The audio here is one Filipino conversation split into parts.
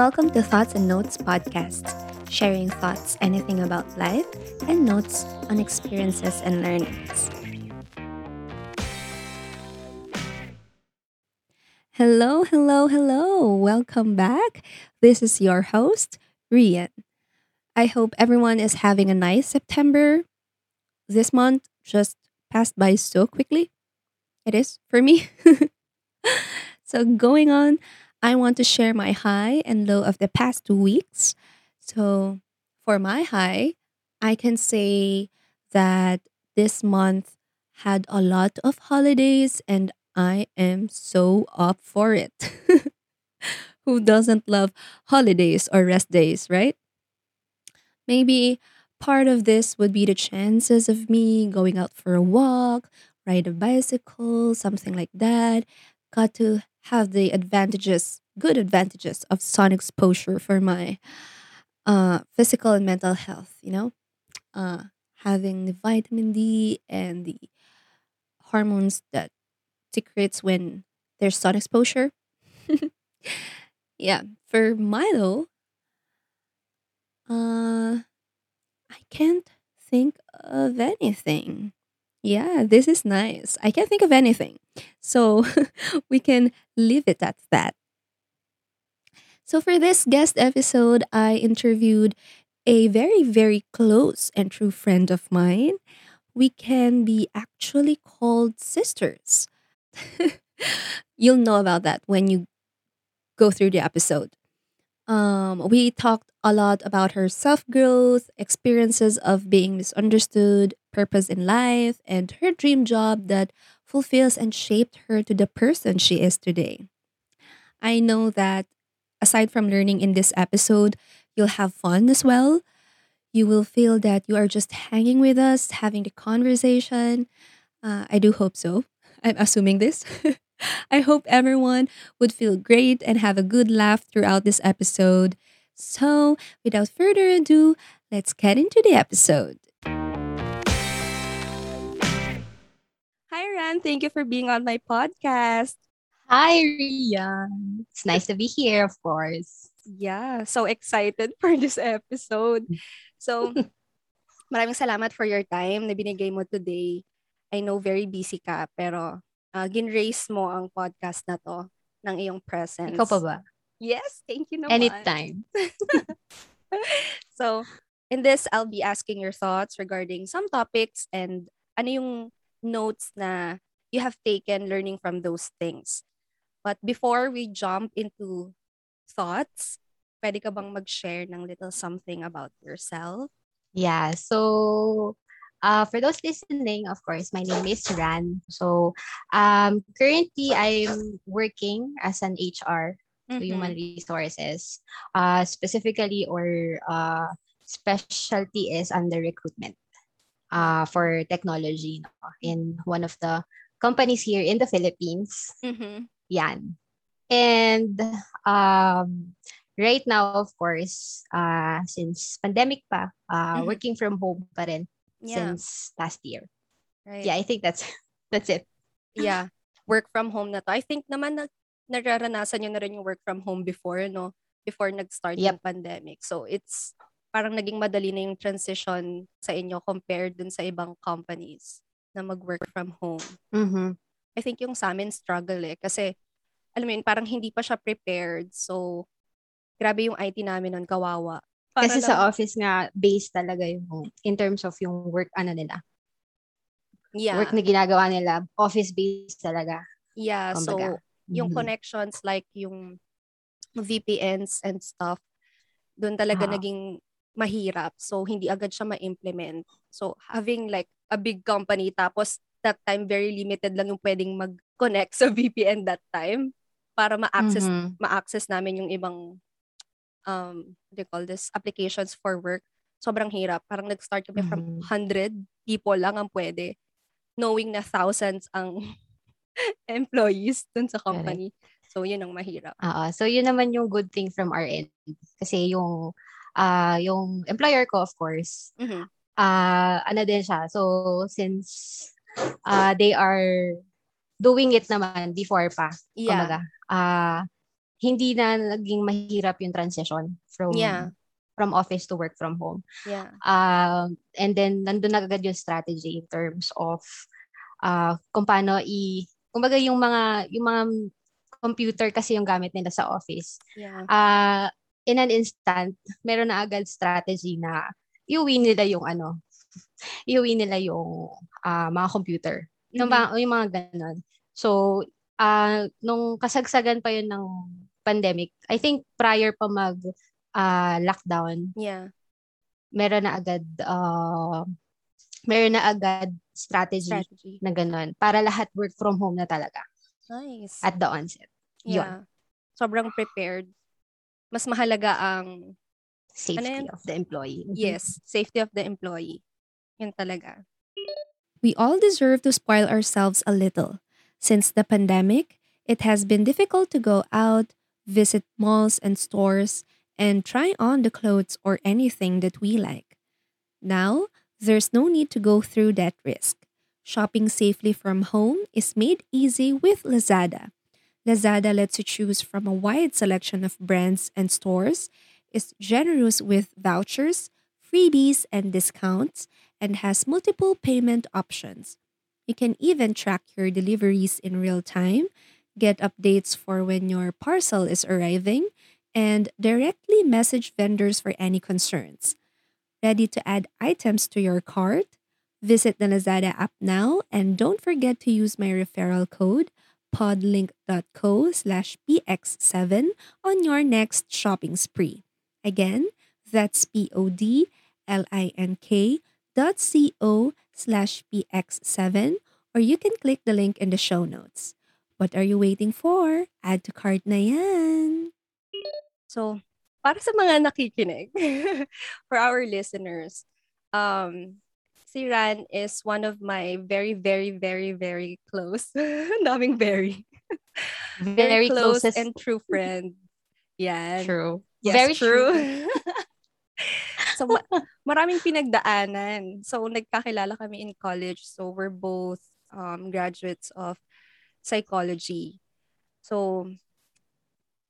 Welcome to Thoughts and Notes podcast, sharing thoughts, anything about life, and notes on experiences and learnings. Hello, hello, hello. Welcome back. This is your host, Rian. I hope everyone is having a nice September. This month just passed by so quickly. It is for me. so, going on, I want to share my high and low of the past two weeks. So, for my high, I can say that this month had a lot of holidays and I am so up for it. Who doesn't love holidays or rest days, right? Maybe part of this would be the chances of me going out for a walk, ride a bicycle, something like that. Got to have the advantages, good advantages of sun exposure for my uh, physical and mental health, you know? Uh, having the vitamin D and the hormones that secretes when there's sun exposure. yeah, for Milo, uh, I can't think of anything. Yeah, this is nice. I can't think of anything. So we can leave it at that. So for this guest episode, I interviewed a very, very close and true friend of mine. We can be actually called sisters. You'll know about that when you go through the episode. Um, we talked a lot about her self growth, experiences of being misunderstood, purpose in life, and her dream job that fulfills and shaped her to the person she is today. I know that aside from learning in this episode, you'll have fun as well. You will feel that you are just hanging with us, having the conversation. Uh, I do hope so. I'm assuming this. I hope everyone would feel great and have a good laugh throughout this episode. So, without further ado, let's get into the episode. Hi, Ran. Thank you for being on my podcast. Hi, Rian. It's nice to be here, of course. Yeah, so excited for this episode. So, maraming salamat for your time na binigay mo today. I know very busy ka, pero uh, gin-raise mo ang podcast na to ng iyong presence. Ikaw pa ba? Yes, thank you naman. Anytime. so, in this, I'll be asking your thoughts regarding some topics and ano yung notes na you have taken learning from those things. But before we jump into thoughts, pwede ka bang mag-share ng little something about yourself? Yeah, so uh, for those listening, of course, my name is Ran. So um, currently, I'm working as an HR, mm-hmm. human resources, uh, specifically or uh, specialty is under recruitment uh, for technology no? in one of the companies here in the Philippines. Mm-hmm. Yan. And um, right now, of course, uh, since pandemic pa, uh, mm-hmm. working from home pa rin yeah. since last year. Right. Yeah, I think that's that's it. Yeah. Work from home na to. I think naman na nararanasan nyo na rin yung work from home before, no? Before nag-start yep. yung pandemic. So, it's parang naging madali na yung transition sa inyo compared dun sa ibang companies na mag-work from home. Mm-hmm. I think yung sa amin struggle eh. Kasi, alam mo yun, parang hindi pa siya prepared. So, grabe yung IT namin nun, kawawa. Para Kasi lang, sa office nga, base talaga yung, in terms of yung work, ano nila. Yeah. Work na ginagawa nila, office-based talaga. Yeah, kumbaga. so, yung mm-hmm. connections like yung VPNs and stuff, doon talaga uh-huh. naging mahirap. So, hindi agad siya ma-implement. So, having like a big company, tapos that time very limited lang yung pwedeng mag-connect sa VPN that time para ma-access mm-hmm. ma-access namin yung ibang um what do you call this applications for work sobrang hirap parang nag-start kami mm-hmm. from 100 people lang ang pwede knowing na thousands ang employees dun sa company Correct. so yun ang mahirap Oo. so yun naman yung good thing from our end kasi yung uh, yung employer ko of course mm-hmm. uh, ano din siya so since uh, they are doing it naman before pa. Yeah. Kumbaga, uh, hindi na naging mahirap yung transition from Yeah. from office to work from home. Yeah. Um, and then, nandun na agad yung strategy in terms of uh, kung paano i... Kumbaga yung mga, yung mga computer kasi yung gamit nila sa office. Yeah. Uh, in an instant, meron na agad strategy na iuwi nila yung ano, iuwi nila yung uh, mga computer. Yung, Mhm. mga, yung mga ganon. So, uh, nung kasagsagan pa yun ng pandemic, I think prior pa mag uh, lockdown, Yeah. meron na agad uh, meron na agad strategy, Strategy. na ganun para lahat work from home na talaga Nice. at the onset. Yun. yeah. Sobrang prepared. Mas mahalaga ang Safety yan? of the employee. Mhm. Yes, safety of the employee. Yun talaga. We all deserve to spoil ourselves a little. Since the pandemic, it has been difficult to go out, visit malls and stores, and try on the clothes or anything that we like. Now, there's no need to go through that risk. Shopping safely from home is made easy with Lazada. Lazada lets you choose from a wide selection of brands and stores, is generous with vouchers, freebies, and discounts, and has multiple payment options. You can even track your deliveries in real time, get updates for when your parcel is arriving, and directly message vendors for any concerns. Ready to add items to your cart? Visit the Lazada app now and don't forget to use my referral code podlink.co slash px7 on your next shopping spree. Again, that's P-O-D-L-I-N-K dot C-O slash px7 or you can click the link in the show notes. What are you waiting for? Add to cart na yan. So, para sa mga nakikinig, for our listeners, um, si Ran is one of my very, very, very, very close. Daming very. Very closest. and true friend. Yan. True. Yes, Very true. so, ma- maraming pinagdaanan. So, nagkakilala kami in college. So, we're both um, graduates of psychology. So,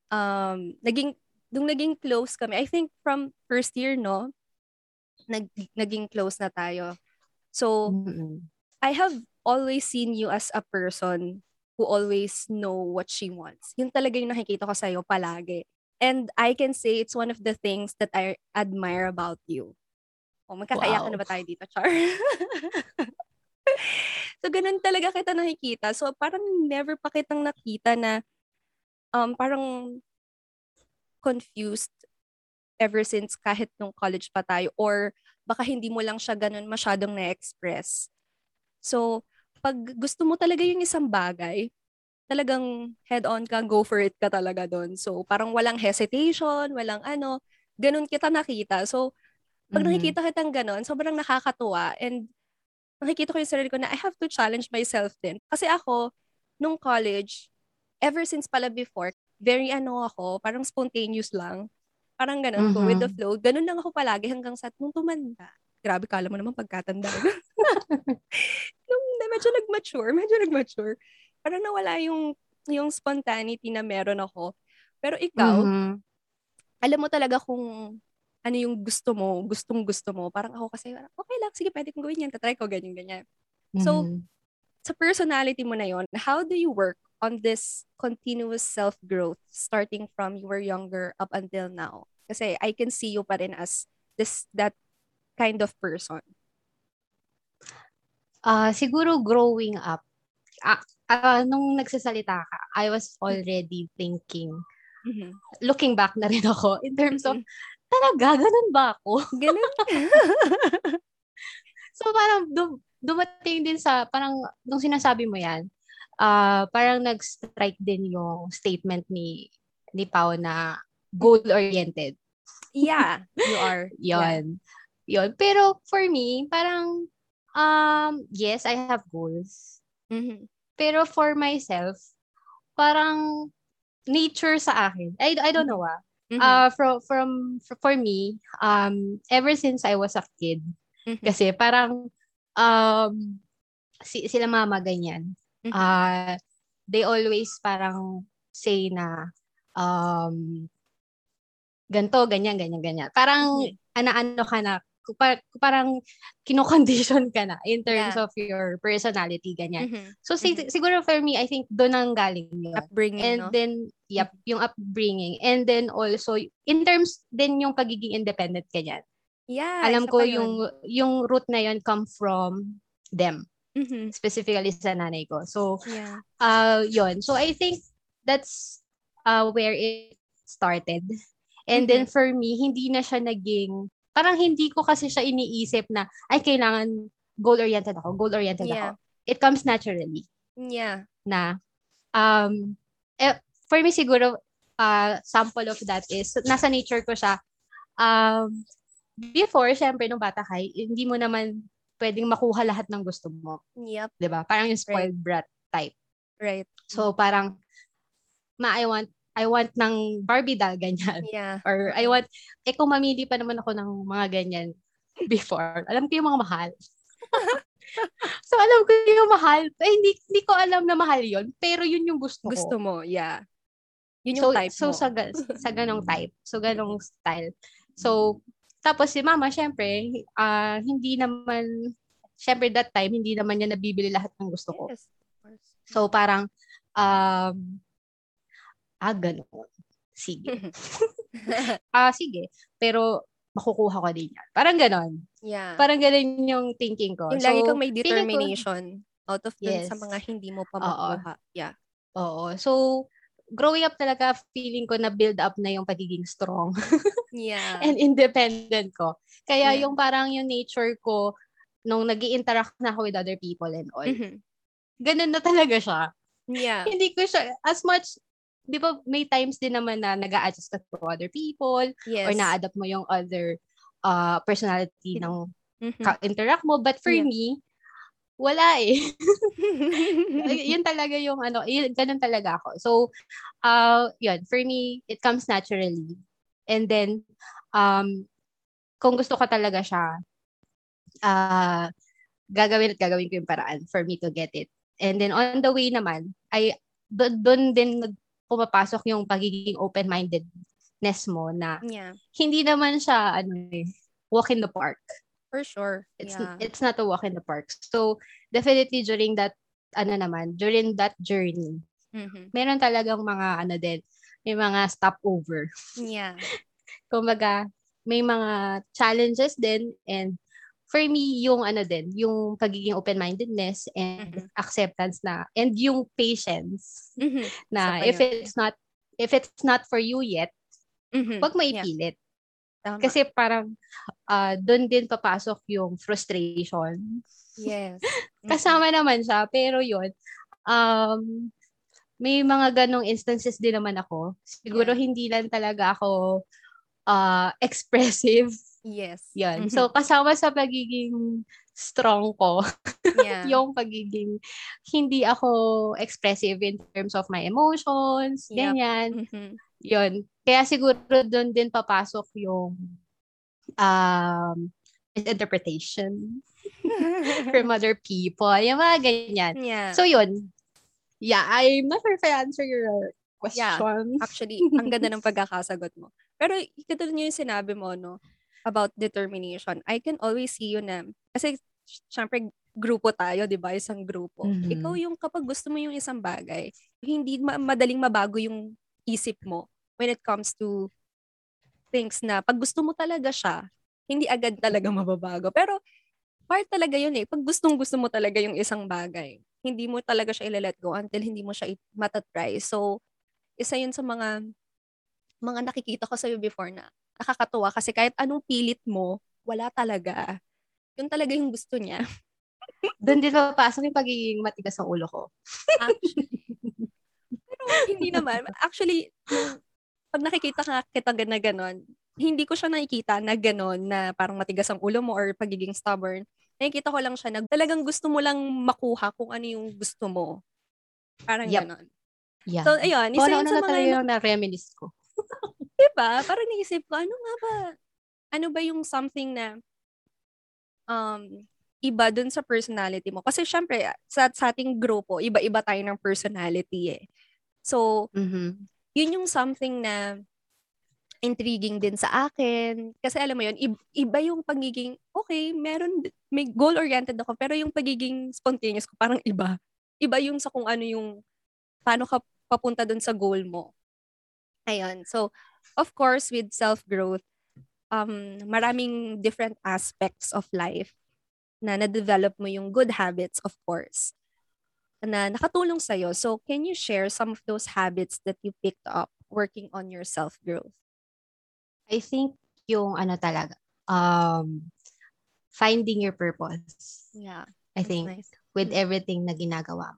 um, naging, nung naging close kami, I think from first year, no? Nag, naging close na tayo. So, Mm-mm. I have always seen you as a person who always know what she wants. Yun talaga yung nakikita ko sa'yo palagi. And I can say it's one of the things that I admire about you. O, magkakaiyakan Wow. na ba tayo dito, Char? so, ganun talaga kita nakikita. So, parang never pa kitang nakita na um, parang confused ever since kahit nung college pa tayo or baka hindi mo lang siya ganun masyadong na-express. So, pag gusto mo talaga yung isang bagay, talagang head-on ka, go for it ka talaga doon. So, parang walang hesitation, walang ano, ganun kita nakita. So, pag Mhm. nakikita kitang ganun, sobrang nakakatuwa and nakikita ko yung sarili ko na I have to challenge myself din. Kasi ako, nung college, ever since pala before, very ano ako, parang spontaneous lang. Parang ganun, go with the Mhm. flow. Ganun lang ako palagi hanggang sa nung tumanda. Grabe, kala mo naman pagkatanda. nung medyo nag-mature, medyo nag-mature, parang nawala yung, yung spontaneity na meron ako. Pero ikaw, Mhm. alam mo talaga kung ano yung gusto mo, gustong gusto mo. Parang ako kasi, okay lang, sige, pwede kong gawin yan, tatry ko, ganyan, ganyan. So, Mhm. Sa personality mo na yon, how do you work on this continuous self-growth starting from you were younger up until now? Kasi I can see you pa rin as this, that kind of person. Ah, siguro growing up, ah, ah, nung nagsasalita ka, I was already thinking, Mhm. looking back na rin ako in terms of, Mhm. talaga, ganun ba ako? Ganun. So parang dum- dumating din sa, parang nung sinasabi mo yan, ah parang nag-strike din yung statement ni ni Pao na goal-oriented. yeah, you are. Yeah. Yon. Yon. Pero for me, parang, um, yes, I have goals. Mhm. Pero for myself, parang nature sa akin. I, I don't know ah. Mhm. Uh, from, from, for me, um, ever since I was a kid, Mhm. kasi parang, um, si, sila mama ganyan. Mhm. Uh, they always parang say na, um, ganto, ganyan, ganyan, ganyan. Parang, mm-hmm. ana-ano ka na, parang kinocondition ka na in terms yeah. of your personality, ganyan. Mm-hmm. So, mm-hmm. siguro for me, I think doon ang galing yun. Upbringing, And no? then, yep, mm-hmm. yung upbringing. And then also, in terms din yung pagiging independent, ganyan. Yeah. Alam ko yung, yung root na yun come from them. Mm-hmm. Specifically sa nanay ko. So, yeah. uh, yun. So, I think that's uh, where it started. And mm-hmm. then for me, hindi na siya naging, parang hindi ko kasi siya iniisip na, ay, kailangan goal-oriented ako, goal-oriented yeah. ako. It comes naturally. Yeah. Na, um, eh, for me siguro, uh, sample of that is, nasa nature ko siya, um, before, syempre, nung bata ka, hindi mo naman pwedeng makuha lahat ng gusto mo. Yep. 'Di ba? Parang yung spoiled right. brat type. Right. So parang ma I want I want ng Barbie doll, ganyan. Yeah. Or I want, eh kung mamili pa naman ako ng mga ganyan before, alam ko yung mga mahal. so alam ko yung mahal. Eh, hindi, hindi ko alam na mahal yon pero yun yung gusto ko. Gusto mo, yeah. Yun yung so, type so, mo. So sa, sa ganong type. So ganong style. So, tapos si mama, syempre, uh, hindi naman, syempre that time, hindi naman niya nabibili lahat ng gusto ko. Yes, so parang, um, ah, gano'n. Sige. ah, sige. Pero, makukuha ko din yan. Parang gano'n. Yeah. Parang gano'n yung thinking ko. Yung so, lagi kang may determination ko, out of dun yes. sa mga hindi mo pa makuha. Oo. Yeah. Oo. So, growing up talaga, feeling ko na build up na yung pagiging strong. yeah. And independent ko. Kaya yeah. yung parang yung nature ko, nung nag interact na ako with other people and all, mm-hmm. ganun na talaga siya. Yeah. Hindi ko siya, as much di ba may times din naman na nag adjust ka to other people yes. or na-adapt mo yung other uh, personality ng mm-hmm. ka-interact mo. But for yeah. me, wala eh. yun talaga yung ano, yun, ganun talaga ako. So, uh, yun, for me, it comes naturally. And then, um, kung gusto ko talaga siya, uh, gagawin at gagawin ko yung paraan for me to get it. And then on the way naman, ay doon din pumapasok yung pagiging open-mindedness mo na yeah. hindi naman siya ano eh, walk in the park. For sure. It's yeah. it's not a walk in the park. So definitely during that ano naman, during that journey, mm-hmm. meron talagang mga ano din, may mga stopover. Yeah. Kumbaga, may mga challenges din and for me, yung ano din, yung pagiging open-mindedness and mm-hmm. acceptance na, and yung patience mm-hmm. na if yun. it's not, if it's not for you yet, mm-hmm. wag mo ipilit. Yeah. Kasi parang, uh, doon din papasok yung frustration. Yes. Mm-hmm. Kasama naman siya, pero yun, um, may mga ganong instances din naman ako. Siguro yeah. hindi lang talaga ako uh, expressive Yes. Yan. Mm-hmm. So, kasama sa pagiging strong ko, yeah. yung pagiging hindi ako expressive in terms of my emotions, yep. ganyan. Mm-hmm. Yun. Kaya siguro doon din papasok yung um, interpretation from other people. Yung mga ganyan. Yeah. So, yun. Yeah, I'm not sure if I answer your question. Yeah, actually, ang ganda ng pagkakasagot mo. Pero, katulad nyo yung sinabi mo, no? about determination, I can always see you na, kasi syempre grupo tayo, di ba? Isang grupo. Mm-hmm. Ikaw yung kapag gusto mo yung isang bagay, hindi ma- madaling mabago yung isip mo when it comes to things na pag gusto mo talaga siya, hindi agad talaga mababago. Pero part talaga yun eh. Pag gustong gusto mo talaga yung isang bagay, hindi mo talaga siya ila-let go until hindi mo siya matatry. So, isa yun sa mga mga nakikita ko sa'yo before na nakakatuwa kasi kahit anong pilit mo, wala talaga. Yun talaga yung gusto niya. Doon din papasok yung pagiging matigas ang ulo ko. Actually. Pero hindi naman. Actually, pag nakikita ka kita na gano'n, hindi ko siya nakikita na gano'n na parang matigas ang ulo mo or pagiging stubborn. Nakikita ko lang siya na talagang gusto mo lang makuha kung ano yung gusto mo. Parang yep. gano'n. Yeah. So, ayun. Isa yun sa mga... talaga yung na-reminisce ko. diba? Parang naisip ko, ano nga ba? Ano ba yung something na um, iba dun sa personality mo? Kasi syempre, sa, sa ating grupo, iba-iba tayo ng personality eh. So, mm-hmm. yun yung something na intriguing din sa akin. Kasi alam mo yun, iba yung pagiging, okay, meron, may goal-oriented ako, pero yung pagiging spontaneous ko, parang iba. Iba yung sa kung ano yung, paano ka papunta dun sa goal mo. Ayun. So, of course, with self-growth, um, maraming different aspects of life na na-develop mo yung good habits, of course, na nakatulong sa'yo. So, can you share some of those habits that you picked up working on your self-growth? I think yung ano talaga, um, finding your purpose. Yeah. I think nice. with mm-hmm. everything na ginagawa.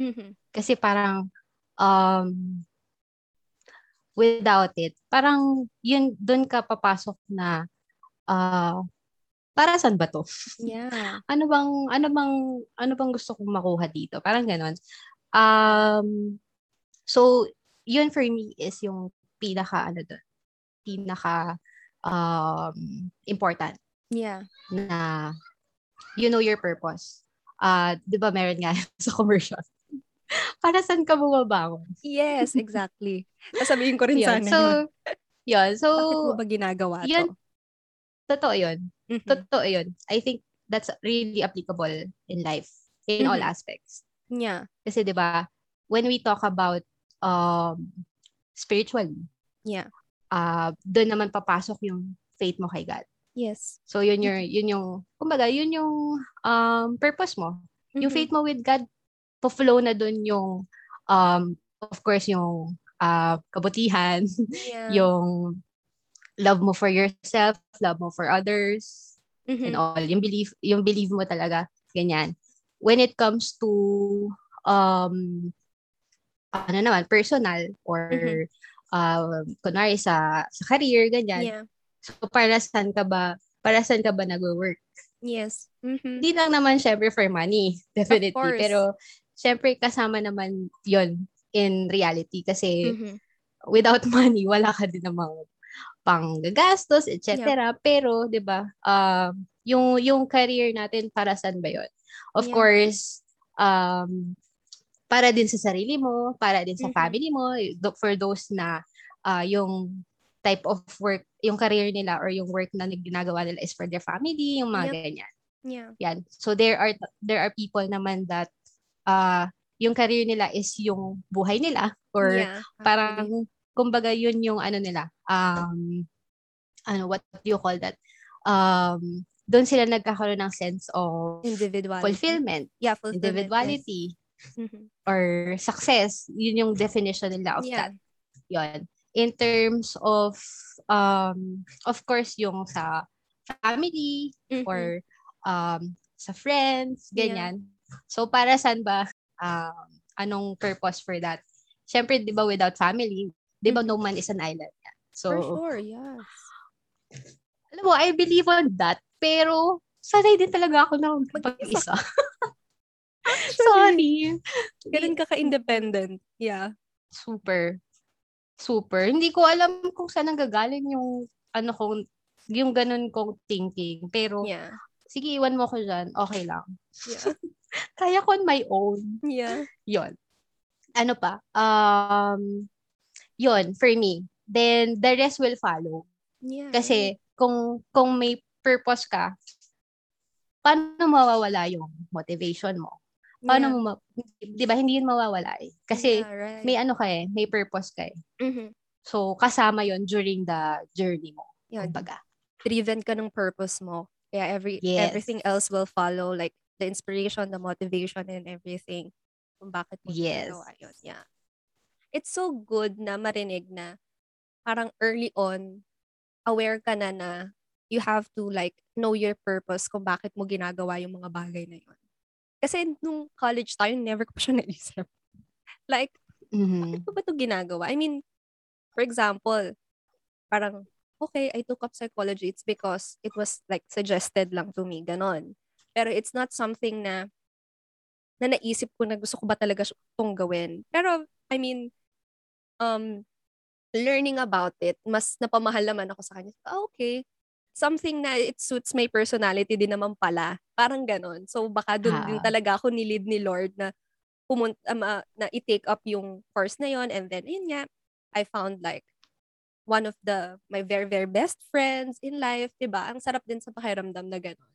Mm-hmm. Kasi parang um, without it, parang yun doon ka papasok na uh, para saan ba to? Yeah. ano bang ano bang ano bang gusto kong makuha dito? Parang ganoon. Um so yun for me is yung pinaka ano doon pinaka um, important. Yeah. Na you know your purpose. Uh, 'di ba meron nga sa commercial? Para saan ka bumabangon? Yes, exactly. Sasabihin ko rin yun. sana so, yun. yun. So, Bakit mo ba ginagawa yun, to? Totoo yun. Mm-hmm. Totoo yun. I think that's really applicable in life, in mm-hmm. all aspects. Yeah. Kasi 'di ba, when we talk about um spiritually, yeah uh, doon naman papasok yung faith mo kay God. Yes. So yun yung yun yung kumbaga yun yung um purpose mo. Mm-hmm. Yung faith mo with God po-flow na doon yung um of course yung uh, kabutihan, yeah. yung love mo for yourself, love mo for others mm-hmm. and all. Yung belief yung belief mo talaga ganyan. When it comes to um ano naman personal or mm-hmm uh, kunwari sa, sa career, ganyan. Yeah. So, para saan ka ba, para saan ka ba nag-work? Yes. Mm-hmm. Hindi lang naman syempre for money, definitely. Pero, syempre kasama naman yon in reality kasi mm-hmm. without money, wala ka din namang pang gagastos, etc. Yeah. Pero, 'di ba? Uh, yung yung career natin para saan ba 'yon? Of yeah. course, um para din sa sarili mo, para din sa mm-hmm. family mo, for those na uh, yung type of work, yung career nila or yung work na ginagawa nila is for their family, yung mga yep. ganyan. Yeah. Yan. So there are there are people naman that uh yung career nila is yung buhay nila or yeah, parang kumbaga yun yung ano nila um ano what do you call that um doon sila nagkakaroon ng sense of individuality fulfillment yeah fulfillment, individuality yes mm-hmm. or success. Yun yung definition nila of yeah. that. Yun. In terms of, um, of course, yung sa family mm-hmm. or um, sa friends, ganyan. Yeah. So, para saan ba, um, anong purpose for that? Siyempre, di ba, without family, di ba, no man is an island. So, for sure, yes. Alam mo, I believe on that. Pero, sanay din talaga ako na mag-isa. Sorry. Ganun ka ka-independent. Yeah. Super. Super. Hindi ko alam kung saan nanggagaling yung ano kong yung ganun kong thinking. Pero, yeah. sige, iwan mo ko dyan. Okay lang. Yeah. Kaya ko on my own. Yeah. Yon. Ano pa? Um, yon for me. Then, the rest will follow. Yeah. Kasi, kung, kung may purpose ka, paano mawawala yung motivation mo? Paano yeah. mo, ma- 'di ba, hindi yun mawawala eh. Kasi yeah, right. may ano ka eh, may purpose ka eh. Mm-hmm. So, kasama yon during the journey mo. Yeah. Kumbaga. Driven ka ng purpose mo. Kaya every yes. everything else will follow like the inspiration, the motivation and everything. Kung bakit mo yes. ginagawa yun. Yeah. It's so good na marinig na parang early on aware ka na na you have to like know your purpose kung bakit mo ginagawa yung mga bagay na yun. Kasi nung college tayo, never ko pa siya naisip. like, mm-hmm. bakit ko ba ito ginagawa? I mean, for example, parang, okay, I took up psychology. It's because it was like suggested lang to me, ganon. Pero it's not something na na naisip ko na gusto ko ba talaga itong gawin. Pero, I mean, um, learning about it, mas napamahal naman ako sa kanya. Ah, okay, something na it suits my personality din naman pala. Parang ganon. So, baka doon din Ah. talaga ako nilid ni Lord na pumunta, um, ah, na i-take up yung course na yon and then, yun nga, I found like one of the my very very best friends in life, 'di ba? Ang sarap din sa pakiramdam na gano'n.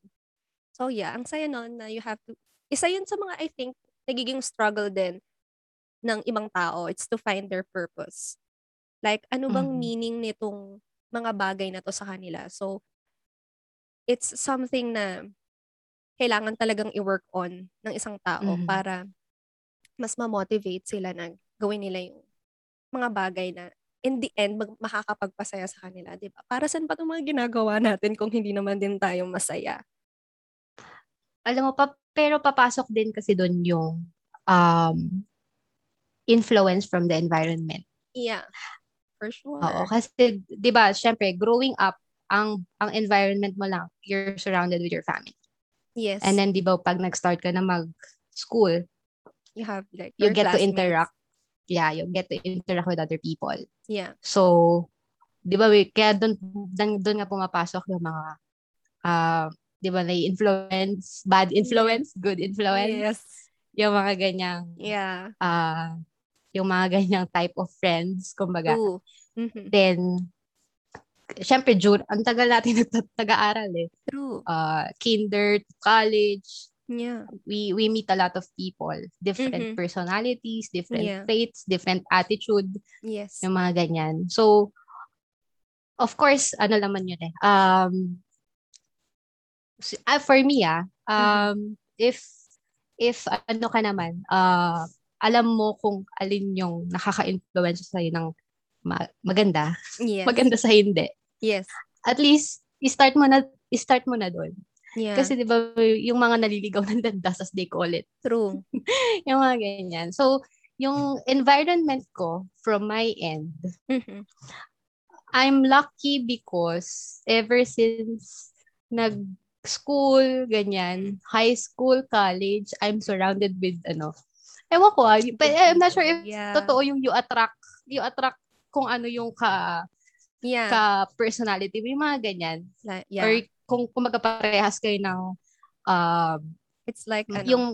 So yeah, ang saya no'n na you have to isa 'yun sa mga I think nagiging struggle din ng ibang tao. It's to find their purpose. Like ano bang Mhm. meaning nitong mga bagay na 'to sa kanila? So it's something na kailangan talagang i-work on ng isang tao Mhm. para mas ma-motivate sila na gawin nila yung mga bagay na in the end mag makakapagpasaya sa kanila, 'di ba? Para saan pa 'tong mga ginagawa natin kung hindi naman din tayo masaya? Alam mo pa pero papasok din kasi dun yung, um, influence from the environment. Yeah, for sure. Oo, kasi 'di ba siyempre growing up, ang ang environment mo lang, you're surrounded with your family. Yes. And then 'di ba pag nag-start ka na mag-school, you have like you get to interact. Yeah, you get to interact with other people. Yeah. So, 'di ba we kaya doon doon nga pumapasok yung mga ah 'di ba na influence, bad influence, good influence, Yes. yung mga ganyang Yeah. ah yung mga ganyang type of friends, kumbaga. True. Mhm. Then, syempre, jur, ang tagal natin nag- nag-aaral eh. True. Uh, kinder, to college, Yeah. we we meet a lot of people. Different personalities, different Yeah. traits, different attitude, Yes. yung mga ganyan. So, of course, ano naman yun eh. Um, ah, for me ah, um, if, if ano ka naman, uh, alam mo kung alin yung nakaka-influence sa'yo ng ma- maganda, Yes. maganda sa hindi. Yes. At least, i-start mo na, i-start mo na doon. Yeah. Kasi di ba yung mga naliligaw ng landas as they call it, True. yung mga ganyan. So, yung environment ko from my end, Mhm. I'm lucky because ever since nag-school, ganyan, high school, college, I'm surrounded with, ano, ewan ko ah, but I'm not sure if Yeah. totoo yung you attract, you attract kung ano yung ka, Yeah. ka personality, may mga ganyan. Yeah. Or kung kumaga parehas kayo ng, um, It's like ano, yung,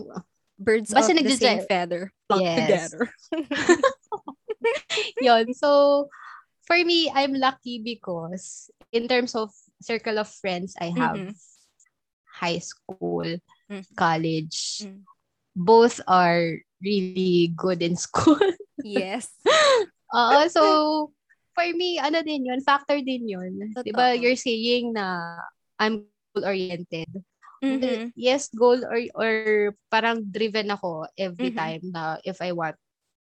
birds basta of the same feather flock Yes. together. yon So, for me, I'm lucky because in terms of circle of friends I have, Mhm. high school, Mhm. college, Mm. both are really good in school. yes. Oo, so for me, ano din yun, factor din yun. Totoo. you're saying na I'm goal-oriented. Mhm. Yes, goal or or parang driven ako every Mhm. time na if I want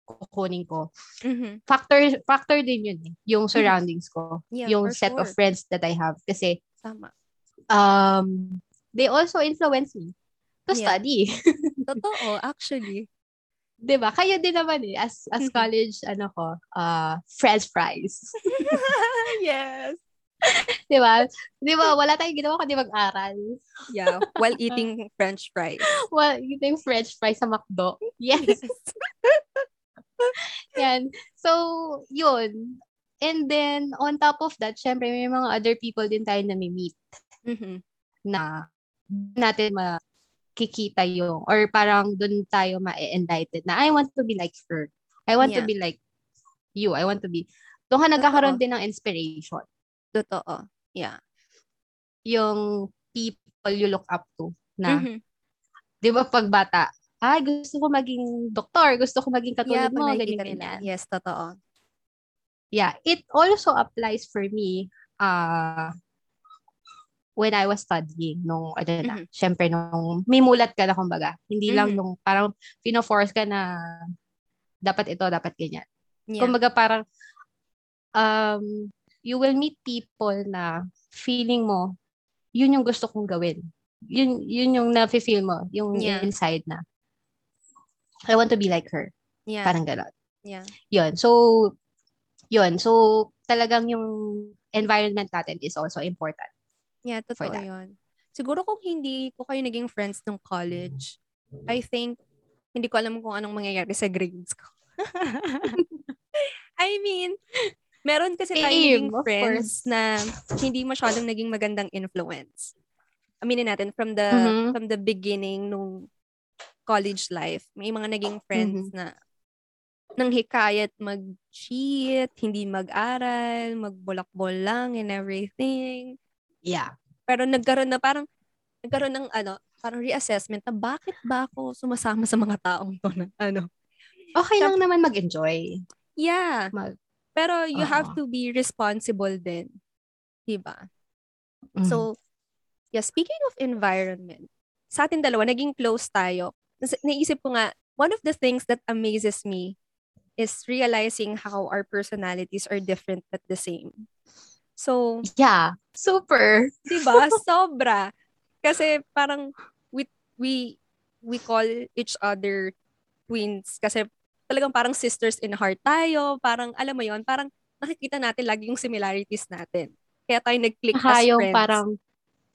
kukunin ko. Mhm. Factor factor din yun eh, yung surroundings ko, Yeah, yung set of sure. friends that I have kasi Tama. um they also influence me to Yeah. study. Totoo, actually. 'Di ba? Kayo din naman eh as as college ano ko, uh french fries. yes. 'Di ba? 'Di ba wala tayong ginawa kundi mag-aral. Yeah, while eating french fries. Well, eating french fries sa McDo. Yes. Yan. So, yun. And then, on top of that, syempre, may mga other people din tayo na meet Mhm. na natin makikita yung, or parang dun tayo ma-enlighten na, I want to be like her. I want to Yeah. be like you. I want to be, doon ka nagkakaroon din ng inspiration. Totoo. Yeah. Yung people you look up to na, Mhm. di ba pag bata, ay, gusto ko maging doktor, gusto ko maging Yeah, katulad pag mo, ganyan, ganyan. Yes, totoo. Yeah, it also applies for me uh, when I was studying nung, ano na, Mhm. syempre nung may mulat ka na kumbaga. Hindi lang Mhm. nung parang pino-force ka na dapat ito, dapat ganyan. Yeah. Kumbaga parang um, you will meet people na feeling mo, yun yung gusto kong gawin. Yun, yun yung nafe-feel mo, yung Yeah. inside na. I want to be like her. yeah. Parang gano'n. yeah. Yun. So, yun. So, talagang yung environment natin is also important. Yeah, totoo yun. Siguro kung hindi ko kayo naging friends nung college, I think, hindi ko alam kung anong mangyayari sa grades ko. I mean, meron kasi tayo Same, naging friends course. na hindi masyadong naging magandang influence. Aminin natin, from the Mhm. from the beginning nung college life, may mga naging friends Mm-hmm. na nang hikayat mag-cheat, hindi mag-aral, magbulakbol lang and everything. Yeah. Pero nagkaroon na parang, nagkaroon ng ano, parang reassessment na bakit ba ako sumasama sa mga taong to na ano. Okay lang naman mag-enjoy. Yeah. Mag- Pero you have Oo. to be responsible din. Diba? Mhm. So, yeah, speaking of environment, sa atin dalawa, naging close tayo. Naisip ko nga, one of the things that amazes me is realizing how our personalities are different but the same. So, yeah, super. di ba? Sobra. Kasi parang we, we, we call each other twins kasi talagang parang sisters in heart tayo. Parang, alam mo yon parang nakikita natin lagi yung similarities natin. Kaya tayo nag-click Saka as yung friends. parang,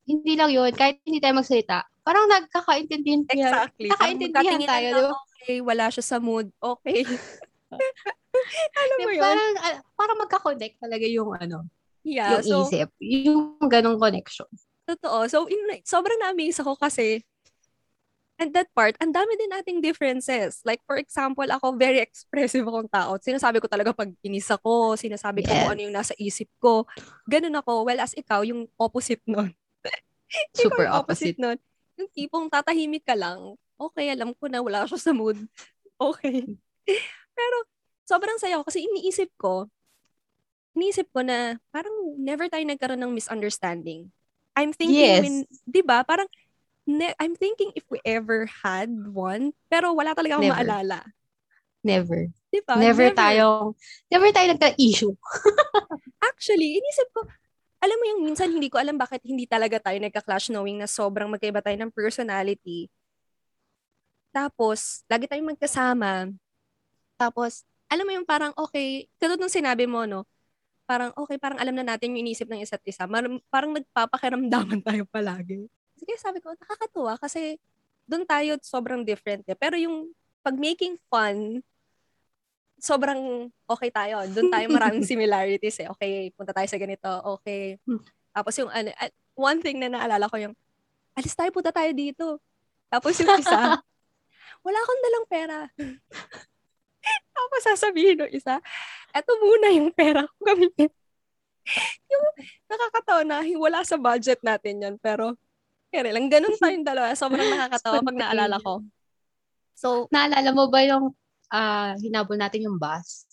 hindi lang yun, kahit hindi tayo magsalita, parang nagkakaintindihan tayo. Exactly. Magkatinginan tayo, di ba? Okay, wala siya sa mood. Okay. Alam mo yun? Parang, ah, parang magka-connect talaga yung ano, Yeah. yung So, isip. Yung ganong connection. totoo. So, in, sobrang na-amaze ako kasi and that part, ang dami din nating differences. Like, for example, ako, very expressive akong tao. Sinasabi ko talaga pag inis ako, sinasabi ko kung ano yung nasa isip ko. Ganun ako. Well, as ikaw, yung opposite nun. Super yung opposite. nun. Yung tipong tatahimik ka lang. Okay, alam ko na wala siya sa mood. Okay. Pero, sobrang saya ko kasi iniisip ko, iniisip ko na parang never tayo nagkaroon ng misunderstanding. I'm thinking Yes. when, 'di ba? Parang ne- I'm thinking if we ever had one, pero wala talaga akong Never. maalala. Never. 'Di ba? never, tayong, never tayo nagka-issue. Actually, inisip ko, alam mo yung minsan hindi ko alam bakit hindi talaga tayo nagka-clash knowing na sobrang magkaiba tayo ng personality. Tapos, lagi tayong magkasama. Tapos, alam mo yung parang okay, katulad ng sinabi mo, no? Parang okay, parang alam na natin yung inisip ng isa't isa. Mar- parang nagpapakiramdaman tayo palagi. Sige, sabi ko, nakakatuwa kasi doon tayo sobrang different eh. Pero yung pag making fun, sobrang okay tayo. Doon tayo maraming similarities eh. Okay, punta tayo sa ganito. Okay. Tapos yung ano, one thing na naalala ko yung, alis tayo, punta tayo dito. Tapos yung isa, wala akong dalang pera. Tapos sasabihin ng isa, eto muna yung pera ko gamitin. yung nakakatawa na, wala sa budget natin yan. Pero, kaya lang, ganun tayong dalawa. Sobrang nakakatawa pag naalala ko. So, Naalala mo ba yung ah, hinabol natin yung bus?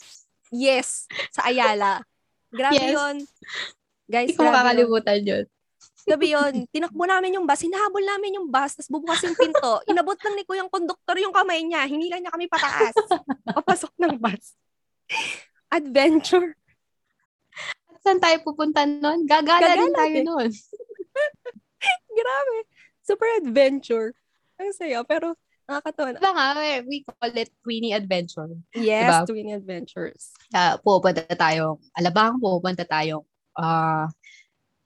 yes, sa Ayala. Grabe Yes. yun. Guys, Hindi ko yun. makakalimutan yun. Gabi yun, tinakbo namin yung bus, hinahabol namin yung bus, tapos bubukas yung pinto. Inabot lang ni Kuyang konduktor yung kamay niya, hinila niya kami pataas. Papasok ng bus. Adventure. At saan tayo pupunta nun? Gagala, din Gagala tayo din. nun. Grabe. Super adventure. Ang saya, pero nakakatawa na. Diba nga, eh, we call it Queenie Adventure. Yes, Diba? twin adventures. Uh, pupunta tayong Alabang, pupunta tayong ah,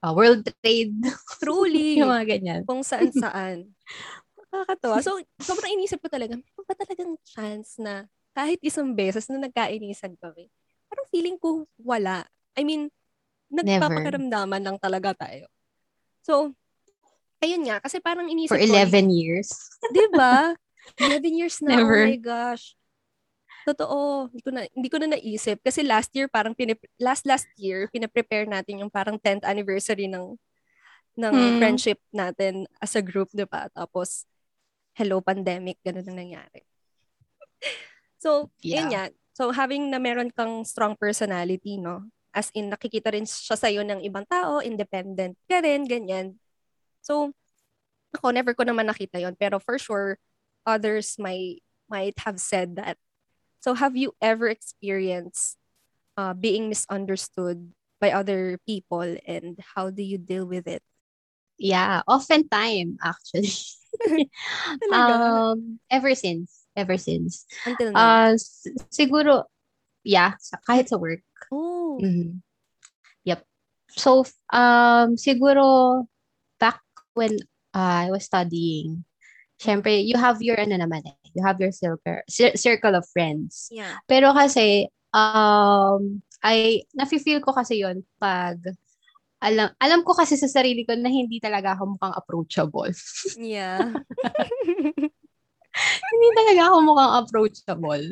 ah, World Trade. Truly. yung mga ganyan. kung saan-saan. Nakakatawa. So, sobrang inisip ko talaga, meron ba talagang chance na kahit isang beses na nagkainisan kami, parang feeling ko wala. I mean, nagpapakiramdaman lang talaga tayo. So, ayun nga, kasi parang inisip For ko, 11 years. di ba? 11 years na, Never. oh my gosh. Totoo, hindi ko na hindi ko na naisip kasi last year parang pinip, last last year pina-prepare natin yung parang 10th anniversary ng ng Hmm. friendship natin as a group, 'di ba? Tapos hello pandemic, ganun ang nangyari. so, yun Yeah. nga. So, having na meron kang strong personality, no? As in, nakikita rin siya sa'yo ng ibang tao, independent ka rin, ganyan. So, ako, never ko naman nakita yon Pero for sure, others might, might have said that. So, have you ever experienced uh, being misunderstood by other people and how do you deal with it? Yeah, oftentimes actually. Um, ever since. Ever since. Until now? Uh, siguro, yeah, kahit sa work. oh. Mhm. Yep. So, um, siguro, back when uh, I was studying, syempre, you have your, ano naman eh, you have your circle, cir- circle of friends. Yeah. Pero kasi, um, I, nafe-feel ko kasi yon pag, alam, alam ko kasi sa sarili ko na hindi talaga ako mukhang approachable. Yeah. hindi talaga ako mukhang approachable.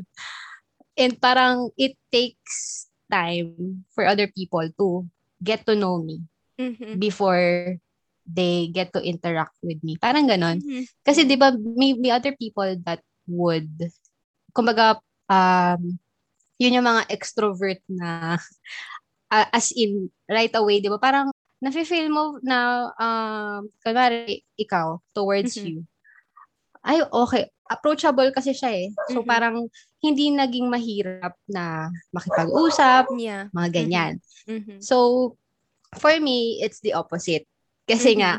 And parang it takes time for other people to get to know me Mhm. before they get to interact with me. Parang ganon. Mhm. Kasi 'di ba may, may other people that would kumbaga um yun yung mga extrovert na uh, as in right away 'di ba parang nafe-feel mo na um kunwari ikaw towards Mhm. you ay okay approachable kasi siya eh so Mhm. parang hindi naging mahirap na makipag-usap Yeah. mga ganyan Mhm. so for me it's the opposite kasi Mhm. nga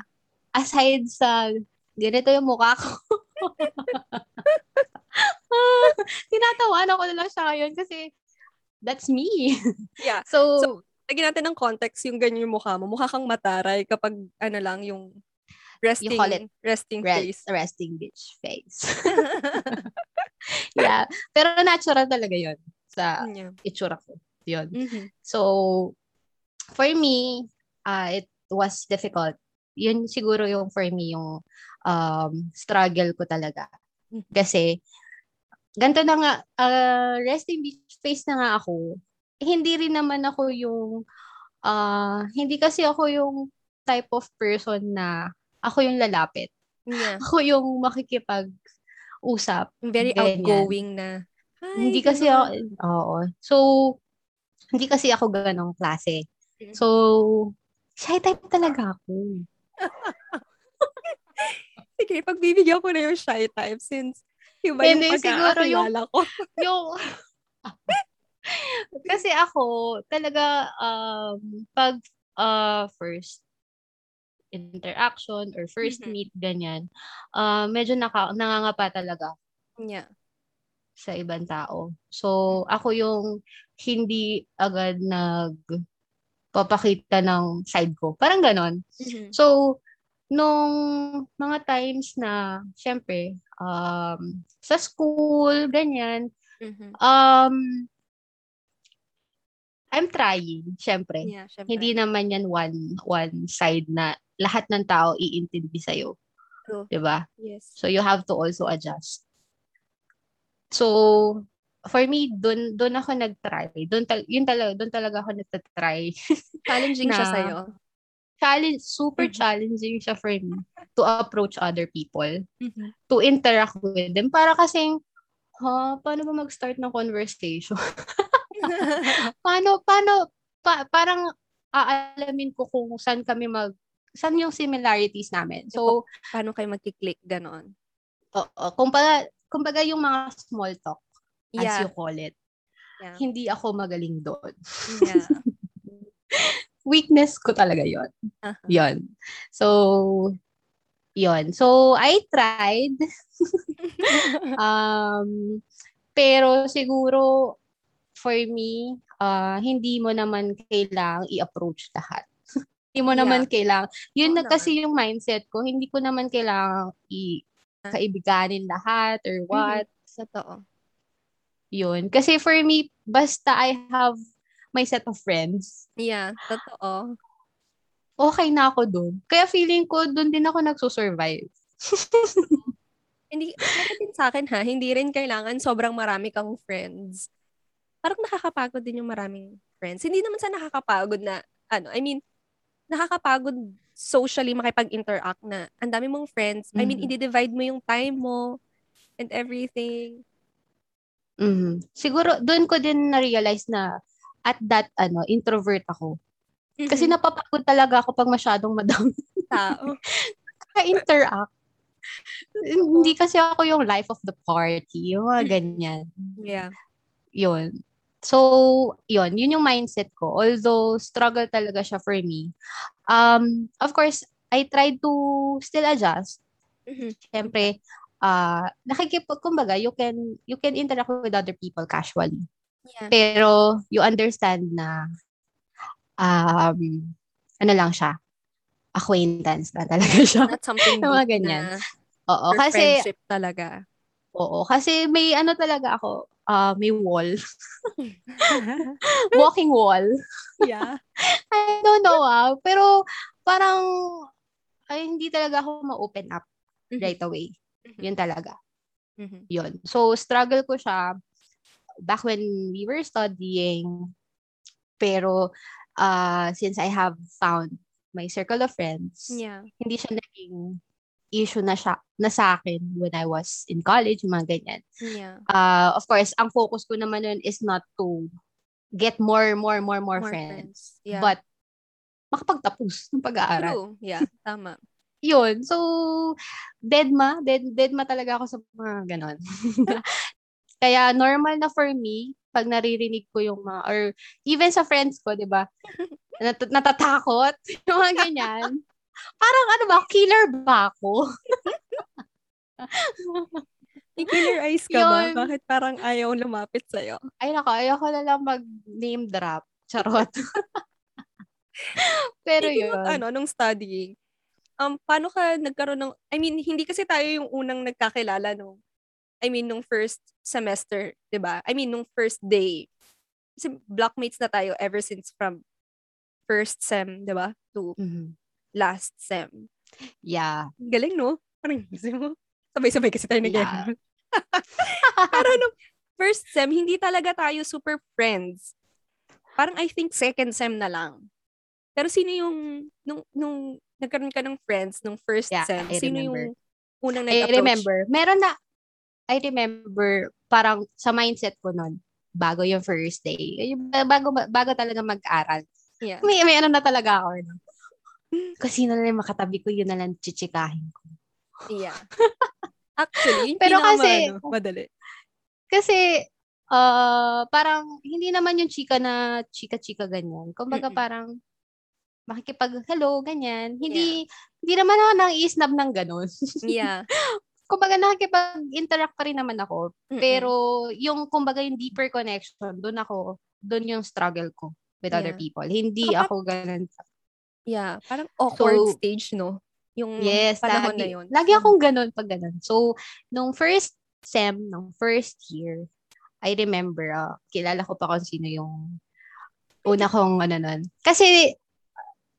aside sa ganito yung mukha ko tinatawanan ko na lang siya ngayon kasi that's me. Yeah. So, So, lagyan natin ng context yung ganyan yung mukha mo. Mukha kang mataray kapag ano lang yung resting call it resting re- face. resting bitch face. yeah. Pero natural talaga yon sa yeah. itsura ko. Yun. Mhm. So, for me, uh, it was difficult. Yun siguro yung for me yung um, struggle ko talaga. Mhm. Kasi, ganito na nga, uh, resting bitch face na nga ako. Hindi rin naman ako yung, uh, hindi kasi ako yung type of person na ako yung lalapit. Yeah. Ako yung makikipag-usap. Very Ganyan. outgoing na. Hi, hindi kasi ako, oo. So, hindi kasi ako ganong klase. Mm. So, shy type talaga ako. Sige, pagbibigyan ko na yung shy type since iba yung pagkakakilala ko. Yung, kasi ako, talaga, um, pag uh, first interaction or first Mhm. meet, ganyan, uh, medyo naka, nangangapa talaga Yeah. sa ibang tao. So, ako yung hindi agad nag papakita ng side ko. Parang ganon. Mhm. So, nung mga times na, syempre, um, sa school, ganyan, Mhm. um, I'm trying, syempre. Yeah, syempre. Hindi naman yan one, one side na lahat ng tao iintindi sa'yo. True. 'di ba? Yes. So, you have to also adjust. So, for me, dun, dun ako nag-try. Dun, tal- yun talaga, dun talaga ako nagtatry. Challenging siya Na- sa'yo. Challenge, super Mhm. challenging siya for me to approach other people. Mhm. to interact with them. Para kasing, ha, paano ba mag-start ng conversation? paano, paano, pa, parang aalamin ko kung saan kami mag, saan yung similarities namin. So, Paano kayo magkiklik, ganon? oo, kumbaga, kumbaga yung mga small talk, as Yeah. you call it, Yeah. hindi ako magaling doon. yeah. Weakness ko talaga yon Uh-huh. yon So, yon So, I tried. um, pero siguro, for me, uh, hindi mo naman kailangang i-approach lahat. hindi mo Yeah. naman kailangang, yun Oo na kasi yung mindset ko, hindi ko naman kailangang i kaibiganin lahat or what. Totoo. Yun. Kasi for me, basta I have my set of friends, Yeah, totoo. okay na ako dun. Kaya feeling ko, dun din ako nagsusurvive. Hindi, din sa akin ha, hindi rin kailangan sobrang marami kang friends. Parang nakakapagod din yung maraming friends. Hindi naman sa nakakapagod na, ano, I mean, nakakapagod socially makipag-interact na ang dami mong friends. I mean, Mhm. i-divide mo yung time mo and everything. Mhm. Siguro, dun ko din na-realize na at that, ano, introvert ako. Kasi Mhm. napapagod talaga ako pag masyadong madami tao. ka-interact. Hindi kasi ako yung life of the party. Yung mga Mhm. ganyan. Yeah. Yun. So, yun. Yun yung mindset ko. Although, struggle talaga siya for me. Um, of course, I tried to still adjust. Mhm. Siyempre, uh, nakikipag, kumbaga, you can, you can interact with other people casually. Yeah. Pero, you understand na, um, ano lang siya, acquaintance na talaga siya. Not something mga ganyan. Oo, kasi, friendship talaga. oo, kasi may ano talaga ako, uh, may wall. Walking wall. yeah. I don't know ah, pero parang, ay, hindi talaga ako ma-open up Mhm. right away. Mhm. Yun talaga. Mhm. Yun. So, struggle ko siya back when we were studying. Pero uh, since I have found my circle of friends, Yeah. hindi siya naging issue na siya na sa akin when I was in college, mga ganyan. Yeah. Uh, of course, ang focus ko naman nun is not to get more, more, more, more, More friends. Yeah. But, makapagtapos ng pag-aaral. True. Yeah. Tama. Yun. So, dead ma. Dead, dead ma talaga ako sa mga ganon. Kaya normal na for me, pag naririnig ko yung mga, or even sa friends ko, di ba? Nat- natatakot. Yung mga ganyan. Parang ano ba, killer ba ako? May killer eyes ka ba? Yun. Bakit parang ayaw lumapit sa'yo? Ay nako, ayoko na lang mag-name drop. Charot. Pero Speaking yun. of, ano, nung studying, um, paano ka nagkaroon ng, I mean, hindi kasi tayo yung unang nagkakilala nung, I mean, nung first semester, di ba? I mean, nung first day. Kasi blockmates na tayo ever since from first sem, di ba? To Mhm. last sem. Yeah. Galing, no? Parang isip mo. Sabay-sabay kasi tayo nag Yeah. Pero nung first sem, hindi talaga tayo super friends. Parang I think second sem na lang. Pero sino yung, nung, nung nagkaroon ka ng friends nung first Yeah, sem, I sino remember. yung unang I nag-approach? remember. Meron na, I remember, parang sa mindset ko nun, bago yung first day, yung bago, bago talaga mag-aral, Yeah. may, may ano na talaga ako. No? Kasi na lang makatabi ko, yun na lang chichikahin ko. Yeah. Actually, Pero kasi- ano, madali. Kasi, uh, parang, hindi naman yung chika na chika-chika ganyan. Kumbaga Mm-mm. parang, makikipag, hello, ganyan. Hindi, hindi naman ako nang i-snub ng ganon. Yeah. kumbaga nakikipag-interact pa rin naman ako. Mm-mm. Pero yung kumbaga yung deeper connection, doon ako, doon yung struggle ko with other Yeah. people. Hindi Kapag- ako ganun. yeah, parang awkward So, stage, no? Yung Yes, panahon lagi, na yun. lagi akong ganun pag ganun. So, nung first sem, nung first year, I remember, ah, kilala ko pa kung sino yung una kong ano nun. Kasi,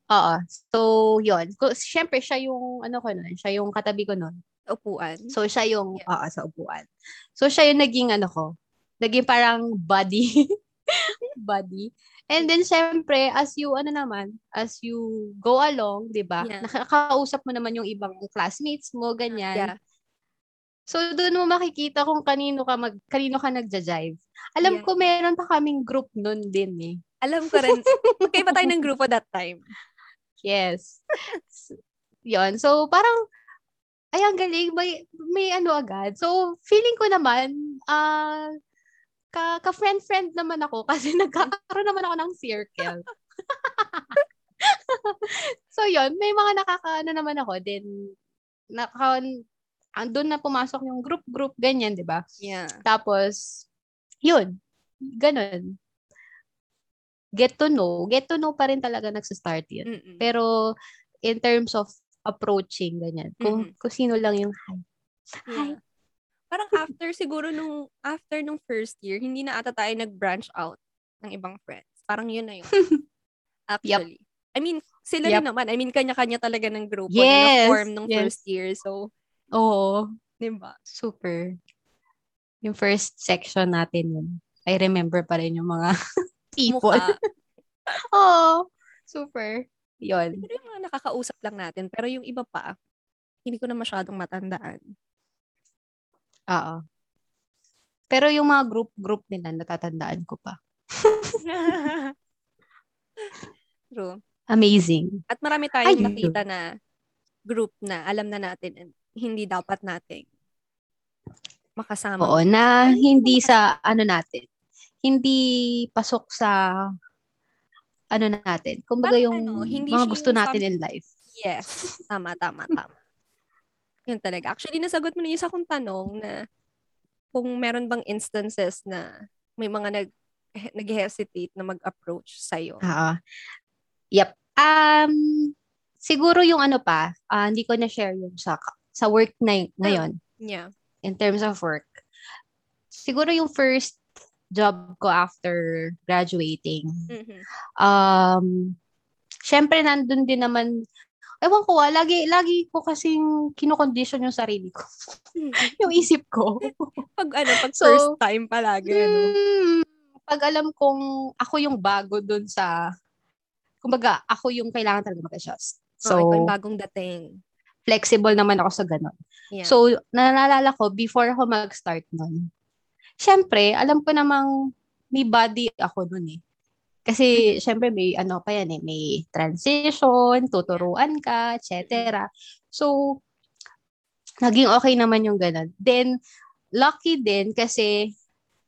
oo. So, yun. Siyempre, siya yung, ano ko nun, siya yung katabi ko nun. Upuan. So, siya yung, Yeah. oo, sa upuan. So, siya yung naging, ano ko, naging parang buddy. buddy. And then, syempre, as you, ano naman, as you go along, di ba? Yeah. Nakakausap mo naman yung ibang classmates mo, ganyan. Yeah. So, doon mo makikita kung kanino ka, mag, kanino ka nagja-jive. Alam Yeah. ko, meron pa kaming group nun din eh. Alam ko rin, magkaiba tayo ng grupo that time. Yes. Yon. So, parang, ay, ang galing. May, may ano agad. So, feeling ko naman, ah, ka, ka-friend-friend naman ako kasi nagkakaroon naman ako ng circle. so, yon May mga nakakaano naman ako. Then, naka, andun na pumasok yung group-group, ganyan, di ba? Yeah. Tapos, yun. Ganun. Get to know. Get to know pa rin talaga nagsa-start yun. Mm-mm. Pero, in terms of approaching, ganyan. Kung, Mhm. kung sino lang yung hi. Yeah. Parang after siguro nung after nung first year, hindi na ata tayo nag-branch out ng ibang friends. Parang yun na yun. Actually. I mean, sila rin Yup. naman. I mean, kanya-kanya talaga ng grupo Yes, na form nung yes. first year. So, Oo. di ba? Super. Yung first section natin yun. I remember pa rin yung mga people. Oo. Super. Yun. Siguro yung mga nakakausap lang natin. Pero yung iba pa, hindi ko na masyadong matandaan. Oo. Pero yung mga group-group nila, natatandaan ko pa. True. Amazing. At marami tayong Ayun. nakita na group na alam na natin hindi dapat nating makasama. Oo, na hindi sa ano natin. Hindi pasok sa ano natin. Kumbaga Parang yung ano, hindi mga gusto yung natin some- in life. Yes. Tama, tama, tama. Yun talaga. Actually, nasagot mo na yung isa kong tanong na kung meron bang instances na may mga nag nag-hesitate na mag-approach sa'yo. Oo. Yep. Um, siguro yung ano pa, ah, hindi ko na-share yung sa, sa work na y- ngayon, Yeah. in terms of work. Siguro yung first job ko after graduating, Mhm. um, syempre nandun din naman, ewan ko ah, lagi, lagi ko kasing kinokondisyon yung sarili ko. yung isip ko. pag ano, pag so, first time palagi, ano? Mm, pag alam kong ako yung bago dun sa, kumbaga, ako yung kailangan talaga mag-adjust. So, oh, yung bagong dating. Flexible naman ako sa ganun. Yeah. So, naalala ko, before ako mag-start nun, syempre, alam ko namang may body ako nun eh. Kasi, syempre, may ano pa yan eh, may transition, tuturuan ka, etc. So, naging okay naman yung ganun. Then, lucky din kasi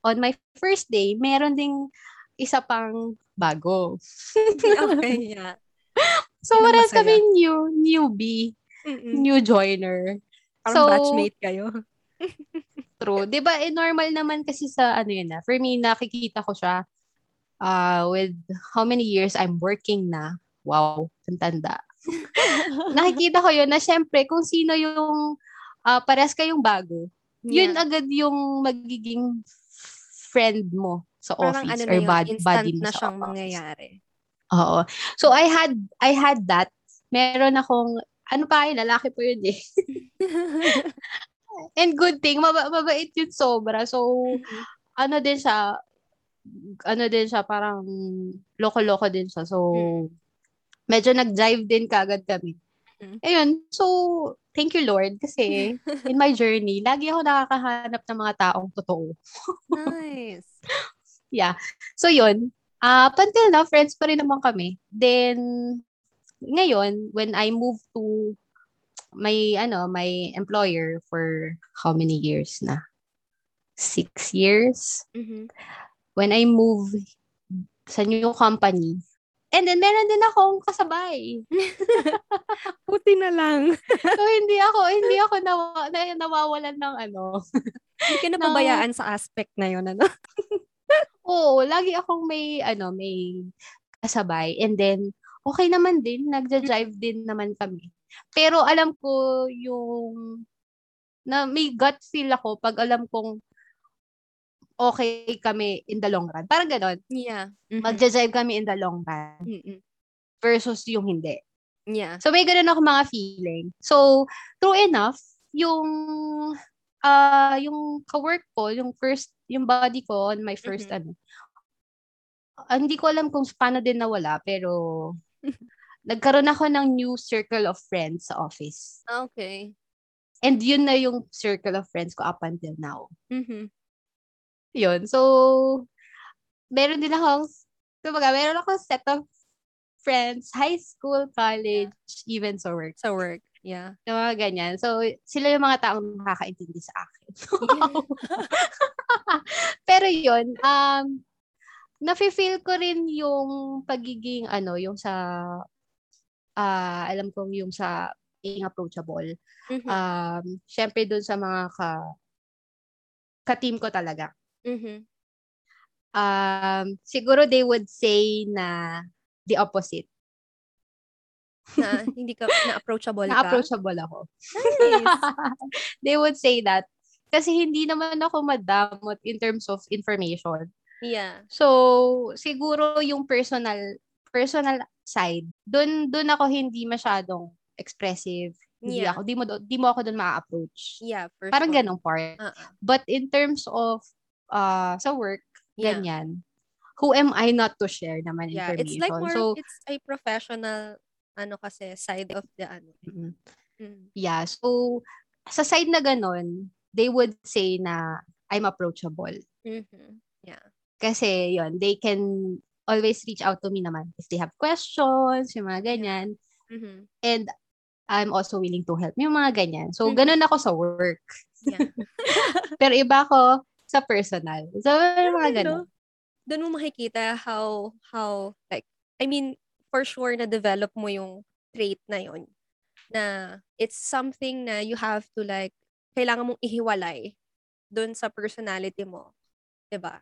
on my first day, meron ding isa pang bago. okay, yeah. so, parang kami new, newbie, Mm-mm. new joiner. Parang so, batchmate kayo. true. Di ba, eh, normal naman kasi sa ano yun na. For me, nakikita ko siya uh, with how many years I'm working na, wow, ang tanda. Nakikita ko yun na syempre kung sino yung uh, pares kayong bago, yeah. yun agad yung magiging friend mo sa Parang office ano or body, body mo na sa siyang office. mangyayari. Oo. So I had I had that. Meron akong ano pa yun, lalaki po yun eh. And good thing, maba- mabait yun sobra. So, mm-hmm. ano din siya, ano din siya, parang loko-loko din siya. So, mm. medyo nag-drive din kagad kami. Mm. Ayun, so, thank you Lord kasi in my journey, lagi ako nakakahanap ng mga taong totoo. nice. yeah. So, yun. Uh, up until now, friends pa rin naman kami. Then, ngayon, when I moved to my, ano, my employer for how many years na? Six years. Mm-hmm when I move sa new company, and then meron din akong kasabay. Puti na lang. so hindi ako hindi ako nawa, na, nawawalan ng ano. Hindi ka napabayaan ng, sa aspect na 'yon ano. Oo, lagi akong may ano, may kasabay and then okay naman din, nagja-drive din naman kami. Pero alam ko yung na may gut feel ako pag alam kong okay kami in the long run. Parang ganon. Yeah. Mm-hmm. Magja-jive kami in the long run. Mm-mm. Versus yung hindi. Yeah. So may ganun ako mga feeling. So, true enough, yung uh, yung ka-work ko, yung first, yung body ko on my first mm-hmm. ano, uh, hindi ko alam kung paano din nawala, pero nagkaroon ako ng new circle of friends sa office. Okay. And yun na yung circle of friends ko up until now. Mm-hmm yun. So, meron din ako, kumbaga, meron ako set of friends, high school, college, yeah. even sa work. Sa work, yeah. Yung mga ganyan. So, sila yung mga taong nakakaintindi sa akin. Pero yun, um, nafe-feel ko rin yung pagiging, ano, yung sa, uh, alam kong yung sa being approachable. Mm-hmm. Um, syempre dun sa mga ka, ka-team ko talaga. Mm-hmm. Um, siguro they would say na the opposite. Na hindi ka na-approachable ka? Na-approachable ako. Nice. they would say that. Kasi hindi naman ako madamot in terms of information. Yeah. So, siguro yung personal personal side, doon doon ako hindi masyadong expressive. Hindi yeah. ako, di mo, di mo ako doon ma-approach. Yeah, for Parang sure. ganong part. Uh-uh. But in terms of uh, sa work, yeah. ganyan. Who am I not to share naman yeah, information? It's like more, so, it's a professional, ano kasi, side of the, ano. Mm-hmm. Mm. Yeah, so, sa side na ganun, they would say na I'm approachable. Mm-hmm. Yeah. Kasi, yon they can always reach out to me naman if they have questions, yung mga ganyan. Mm-hmm. And I'm also willing to help. Yung mga ganyan. So, mm-hmm. ganun ako sa work. Yeah. Pero iba ko, sa personal. So, mga ganun. Doon mo makikita how, how, like, I mean, for sure na develop mo yung trait na yon na it's something na you have to like, kailangan mong ihiwalay doon sa personality mo. ba diba?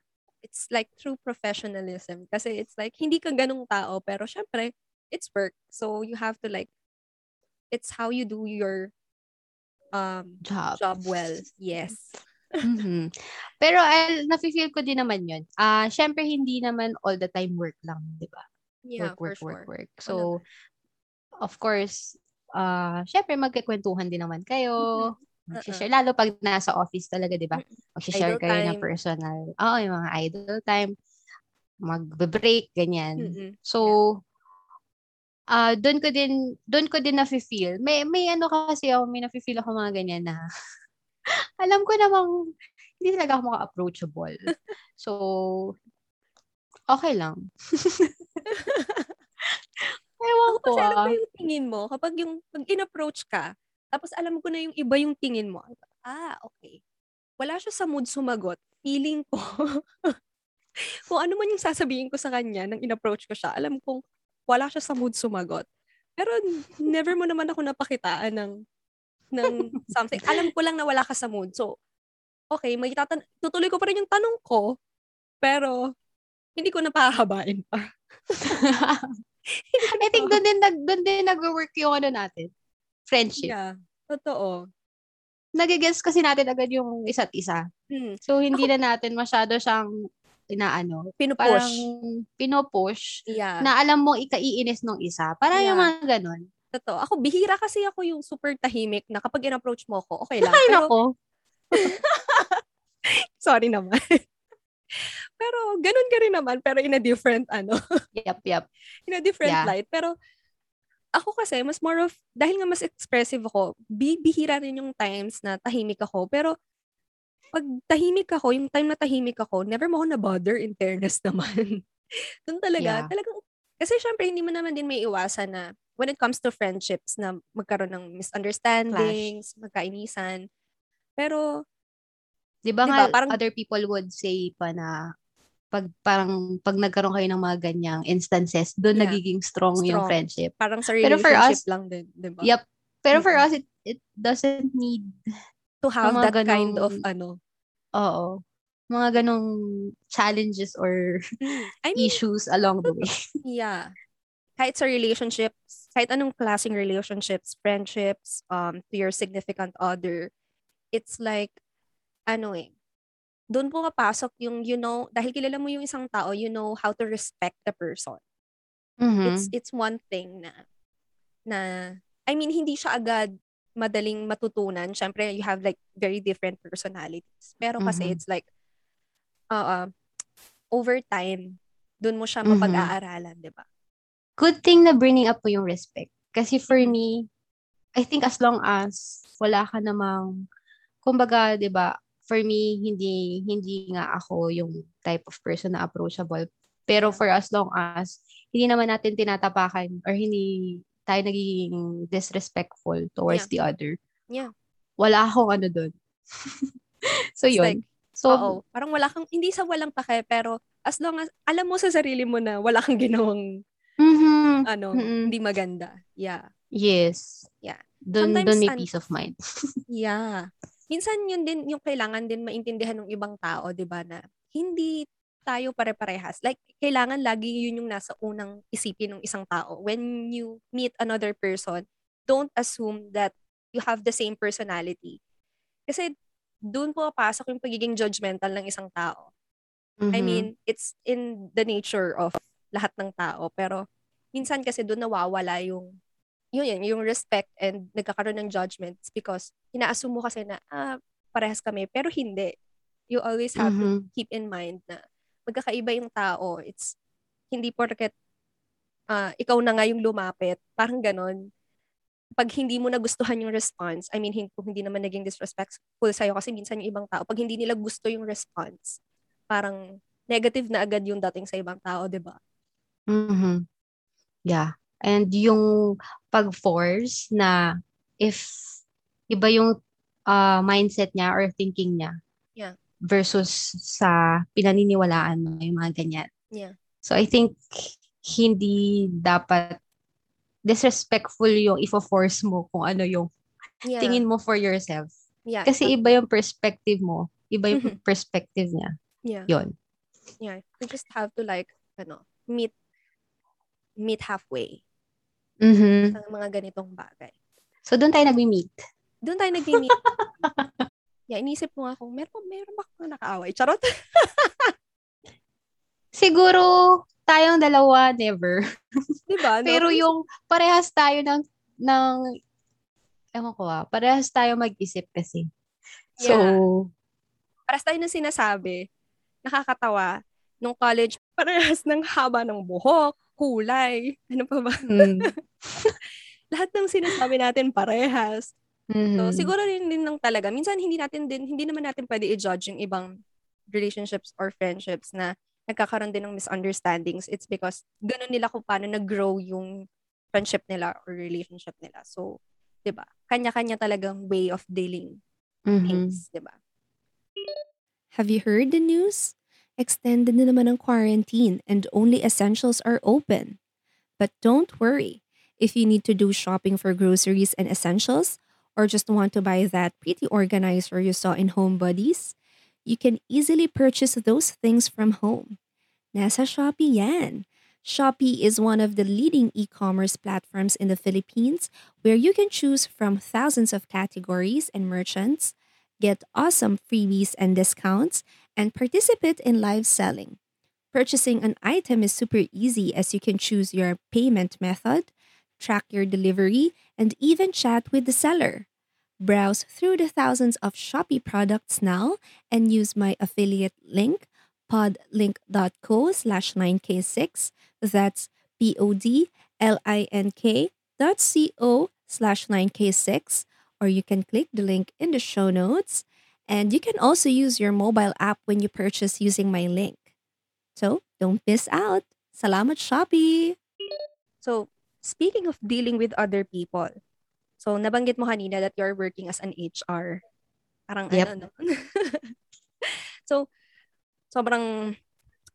It's like true professionalism. Kasi it's like, hindi ka ganung tao, pero syempre, it's work. So, you have to like, it's how you do your um, job. job well. Yes mm-hmm. Pero uh, nafe-feel ko din naman yun. Ah, uh, syempre hindi naman all the time work lang, 'di ba? Yeah, work, work, sure. work, work. So, of course, uh, syempre magkikwentuhan din naman kayo. Mm-hmm. Mag-share, lalo pag nasa office talaga, di ba? Mag-share kayo ng time. personal. Oo, yung mga idle time. Mag-break, ganyan. Mm-mm. So, ah doon ko din, doon ko din nafe-feel. May, may ano kasi ako, may nafe-feel ako mga ganyan na, alam ko namang, hindi talaga ako maka-approachable. So, okay lang. Ewan ko kasi ah. ko yung tingin mo, kapag yung, pag in-approach ka, tapos alam ko na yung iba yung tingin mo, ah, okay. Wala siya sa mood sumagot. Feeling ko, kung ano man yung sasabihin ko sa kanya nang in-approach ko siya, alam kong wala siya sa mood sumagot. Pero never mo naman ako napakitaan ng ng something. Alam ko lang na wala ka sa mood. So, okay, may tatan- tutuloy ko pa rin yung tanong ko, pero hindi ko na pahahabain pa. I think doon din, nag, doon din nag-work yung ano natin. Friendship. Yeah, totoo. Nagigets kasi natin agad yung isa't isa. Hmm. So, hindi na natin masyado siyang inaano. Pinupush. Parang pinupush Yeah. na alam mo ikaiinis nung isa. Parang yung Yeah. mga ganun. Totoo. Ako, bihira kasi ako yung super tahimik na kapag in-approach mo ako, okay lang. Ay, Pero, nako. sorry naman. pero, ganun ka rin naman, pero in a different, ano, Yep, yep. in a different Yeah. light. Pero, ako kasi, mas more of, dahil nga mas expressive ako, bi- bihira rin yung times na tahimik ako. Pero, pag tahimik ako, yung time na tahimik ako, never mo ako na-bother in fairness naman. Doon talaga, Yeah. talagang, kasi syempre, hindi mo naman din may iwasan na when it comes to friendships na magkaroon ng misunderstandings, magkainisan. Pero, Di ba Di nga, parang- other people would say pa na pag parang pag nagkaroon kayo ng mga ganyang instances, doon Yeah. nagiging strong, yung Strong. friendship. parang sa Pero for relationship us- lang din, di ba? Yep. Pero for us, it, it doesn't need, To have that kind of, ganong- ano, oo, mga ganong challenges or I mean, issues along the way. Yeah. Kahit sa relationships, kahit anong klaseng relationships, friendships, um, to your significant other, it's like, ano eh, doon po kapasok yung, you know, dahil kilala mo yung isang tao, you know how to respect the person. Mhm. It's, it's one thing na, na, I mean, hindi siya agad madaling matutunan. Siyempre, you have like very different personalities. Pero kasi Mhm. it's like, uh, over time, doon mo siya Mhm. mapag-aaralan, di ba? Good thing na bringing up mo yung respect. Kasi for me, I think as long as wala ka namang, kumbaga, di ba, for me, hindi hindi nga ako yung type of person na approachable. Pero for as long as hindi naman natin tinatapakan or hindi tayo nagiging disrespectful towards Yeah. the other. Yeah. Wala akong ano doon. so It's yun. like, so oo, parang wala kang, hindi sa walang pake, pero as long as, alam mo sa sarili mo na wala kang ginawang, mhm, ano, Mm-mm. hindi maganda. Yeah. yes. Yeah. Doon doon may an- peace of mind. Yeah. Minsan yun din, yung kailangan din maintindihan ng ibang tao, di ba, na hindi tayo pare-parehas. Like, kailangan lagi yun yung nasa unang isipin ng isang tao. When you meet another person, don't assume that you have the same personality. Kasi doon po pasok yung pagiging judgmental ng isang tao. I Mhm. mean, it's in the nature of lahat ng tao. Pero, minsan kasi doon nawawala yung, yun yun, yung respect and nagkakaroon ng judgments because ina-assume mo kasi na, ah, parehas kami. Pero hindi. You always have to Mhm. keep in mind na magkakaiba yung tao. It's, hindi porket ah, ikaw na nga yung lumapit. Parang ganon. Pag hindi mo nagustuhan yung response, I mean, kung hindi naman naging disrespectful sa'yo kasi minsan yung ibang tao, pag hindi nila gusto yung response, parang negative na agad yung dating sa ibang tao, di ba? Mhm. Yeah. And yung pag-force na if iba yung uh, mindset niya or thinking niya Yeah. versus sa pinaniniwalaan mo, yung mga ganyan. Yeah. So I think hindi dapat disrespectful yung ifo-force mo kung ano yung Yeah. tingin mo for yourself. yeah. Kasi iba yung perspective mo, iba yung perspective niya. yeah. Yun. Yeah. You just have to like, ano, meet meet halfway Mhm. sa mga ganitong bagay. So doon tayo nagmi-meet. Doon tayo nag-meet. yeah, inisip ko nga kung meron, meron ba akong nakaaway? Charot. Siguro tayong dalawa never. Di ba? No? Pero yung parehas tayo ng ng, ewan ko ah, parehas tayo mag-isip kasi. So, Yeah. Parehas tayo ng sinasabi. Nakakatawa. Nung college, parehas ng haba ng buhok, kulay, ano pa ba? mm, Lahat ng sinasabi natin parehas. So, mhm. siguro rin din lang talaga. Minsan, hindi natin din, hindi naman natin pwede i-judge yung ibang relationships or friendships na nagkakaroon din ng misunderstandings. It's because ganun nila kung paano nag-grow yung friendship nila or relationship nila. So, 'di ba? Kanya-kanya talagang way of dealing Mhm. things, 'di ba? Have you heard the news? Extended na naman ang quarantine and only essentials are open. But don't worry. If you need to do shopping for groceries and essentials, or just want to buy that pretty organizer you saw in Home Buddies, you can easily purchase those things from home. Nasa Shopee yan. Shopee is one of the leading e-commerce platforms in the Philippines where you can choose from thousands of categories and merchants, get awesome freebies and discounts, and participate in live selling. Purchasing an item is super easy as you can choose your payment method, track your delivery, and even chat with the seller. Browse through the thousands of Shopee products now and use my affiliate link podlink.co slash 9k6. That's P-O-D-L-I-N-K dot C-O slash 9k6. Or you can click the link in the show notes. And you can also use your mobile app when you purchase using my link. So don't miss out. Salamat Shopee! So, speaking of dealing with other people, so nabanggit mo kanina that you're working as an HR. Parang Yep. ano, no? so, sobrang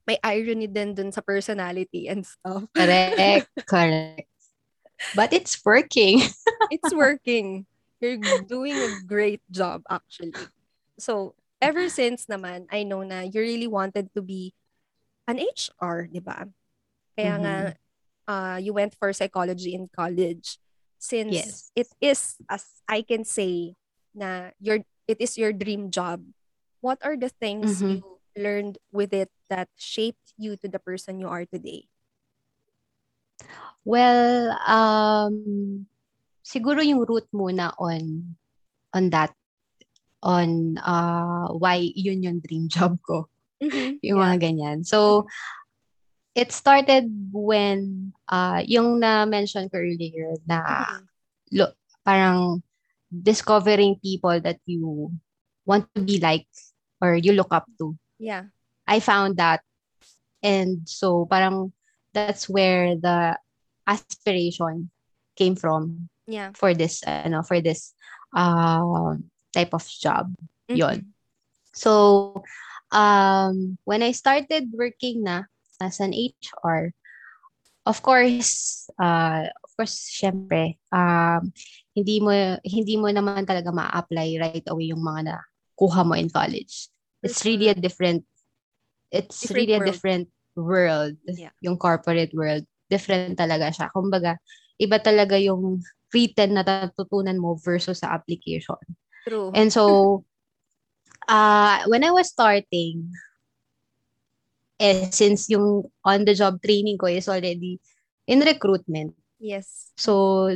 may irony din dun sa personality and stuff. Correct. Correct. But it's working. It's working. You're doing a great job actually. So, ever since naman, I know na you really wanted to be an HR, di ba? Kaya nga, uh, you went for psychology in college. Since Yes. it is, as I can say, na your it is your dream job, what are the things Mhm. you learned with it that shaped you to the person you are today? Well, um, siguro yung root muna on on that on uh why yun yung dream job ko. Mhm. Yung Yeah. mga ganyan. So, it started when uh yung na-mention ko earlier na Mhm. lo, parang discovering people that you want to be like or you look up to. Yeah. I found that and so parang that's where the aspiration came from Yeah. for this ano for this uh, type of job. Yun. Mhm. So um when I started working na as an HR of course uh of course syempre um hindi mo hindi mo naman talaga ma-apply right away yung mga na kuha mo in college. It's really a different it's Different really a world. different world. Yeah. Yung corporate world. Different talaga siya. Kumbaga, iba talaga yung written na natutunan mo versus sa application. True. And so, uh, when I was starting, eh, since yung on-the-job training ko is already in recruitment, yes. so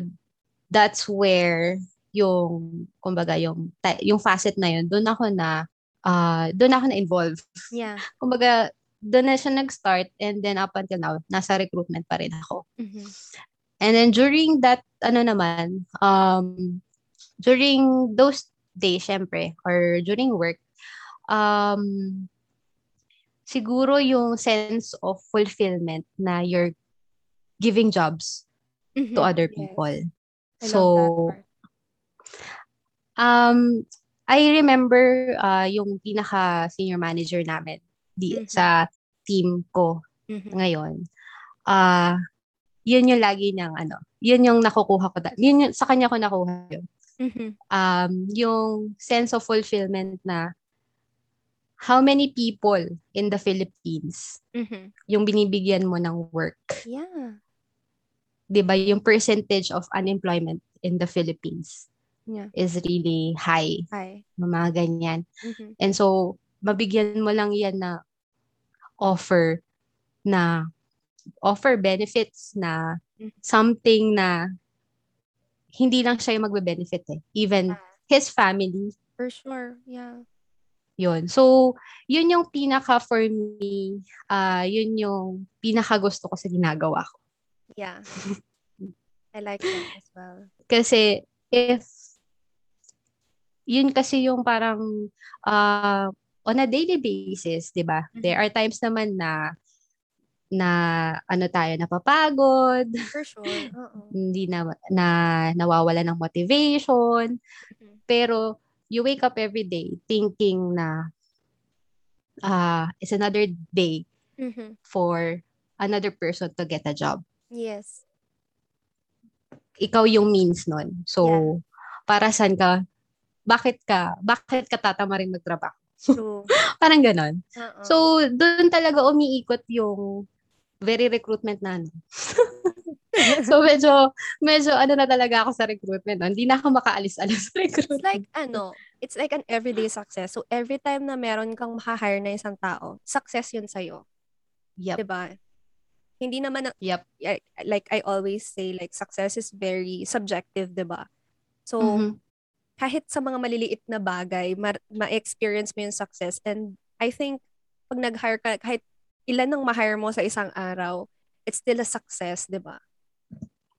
that's where yung, kumbaga, yung, yung facet na yun, doon ako na, uh, doon ako na-involve. Yeah. Kumbaga, doon na siya nag-start and then up until now, nasa recruitment pa rin ako. Mhm. And then during that, ano naman, um, during those days, syempre, or during work, um, siguro yung sense of fulfillment na you're giving jobs to Mhm. other Yes. people. I so, um, I remember uh, yung pinaka senior manager namin di, Mhm. sa team ko Mhm. ngayon. Ah, yun yung lagi niyang ano, yun yung nakukuha ko. Yun yung, sa kanya ko nakuha yun. Mhm. Um, yung sense of fulfillment na how many people in the Philippines Mhm. yung binibigyan mo ng work. Yeah. 'Di ba Yung percentage of unemployment in the Philippines Yeah. is really high. Hi. Mga ganyan. Mhm. And so, mabigyan mo lang yan na offer na offer benefits na Mhm. something na hindi lang siya yung magbe-benefit eh. Even his family. For sure. Yeah. Yun. So, yun yung pinaka for me, uh, yun yung pinaka gusto ko sa ginagawa ko. Yeah. I like that as well. Kasi if yun kasi yung parang uh, on a daily basis, 'di ba? Mm-hmm. There are times naman na na ano tayo napapagod. For sure. Uh-oh. Hindi na na nawawala ng motivation. Mm-hmm. Pero you wake up every day thinking na uh it's another day mm-hmm. for another person to get a job. Yes. Ikaw yung means nun. So, yeah. para saan ka bakit ka, bakit ka tatama rin magtrabaho? True. Parang ganon. Uh-uh. So, doon talaga umiikot yung very recruitment na ano. so, medyo, medyo ano na talaga ako sa recruitment. No? Hindi na ako makaalis-alis sa recruitment. It's like, ano, it's like an everyday success. So, every time na meron kang makahire na isang tao, success yun sa'yo. Yep. Diba? Hindi naman, na, yep. like I always say, like, success is very subjective, diba? So, mm-hmm kahit sa mga maliliit na bagay, ma- ma-experience mo yung success. And I think, pag nag-hire ka, kahit ilan nang ma-hire mo sa isang araw, it's still a success, di ba?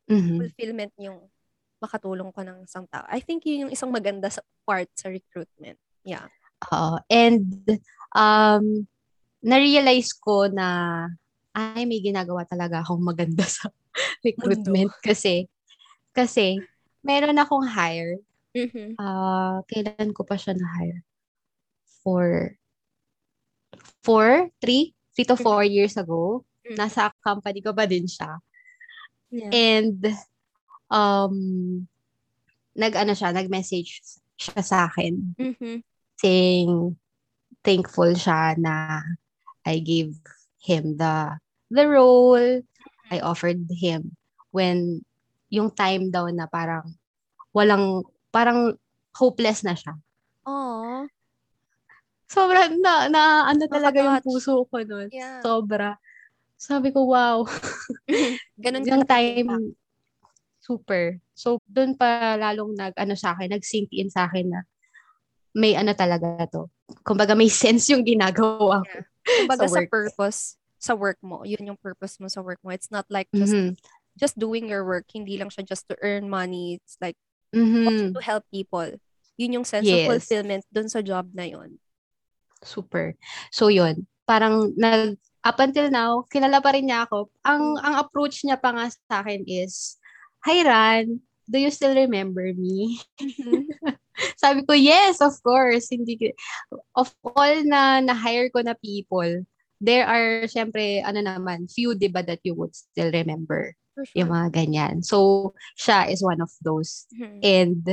Mm-hmm. Fulfillment yung makatulong ko ng isang tao. I think yun yung isang maganda sa part sa recruitment. Yeah. Uh, and um, na-realize ko na ay may ginagawa talaga akong maganda sa recruitment Mundo. kasi kasi meron akong hire Mm-hmm. Uh, kailan ko pa siya na-hire? For four, three, three to four mm-hmm. years ago. Mm-hmm. Nasa company ko pa din siya. Yeah. And um nag-ano siya, nag-message siya sa akin. Mm-hmm. Saying thankful siya na I gave him the the role. I offered him when yung time daw na parang walang parang hopeless na siya. Oh. Sobra na, na ano talaga yung puso ko nun. Yeah. Sobra. Sabi ko, wow. Ganun yung time, super. So, doon pa lalong nag, ano sa akin, nag-sink in sa akin na may ano talaga to. Kumbaga, may sense yung ginagawa ko. Yeah. Kumbaga, sa, sa purpose sa work mo. Yun yung purpose mo sa work mo. It's not like just mm-hmm. just doing your work. Hindi lang siya just to earn money. It's like mm-hmm. to help people. Yun yung sense yes. of fulfillment dun sa job na yun. Super. So yun, parang nag up until now, kilala pa rin niya ako. Ang ang approach niya pa nga sa akin is, Hi Ran, do you still remember me? Sabi ko, yes, of course. Hindi, of all na na-hire ko na people, there are, syempre, ano naman, few, di ba, that you would still remember. For sure. Yung mga ganyan. So, siya is one of those. Mm-hmm. And,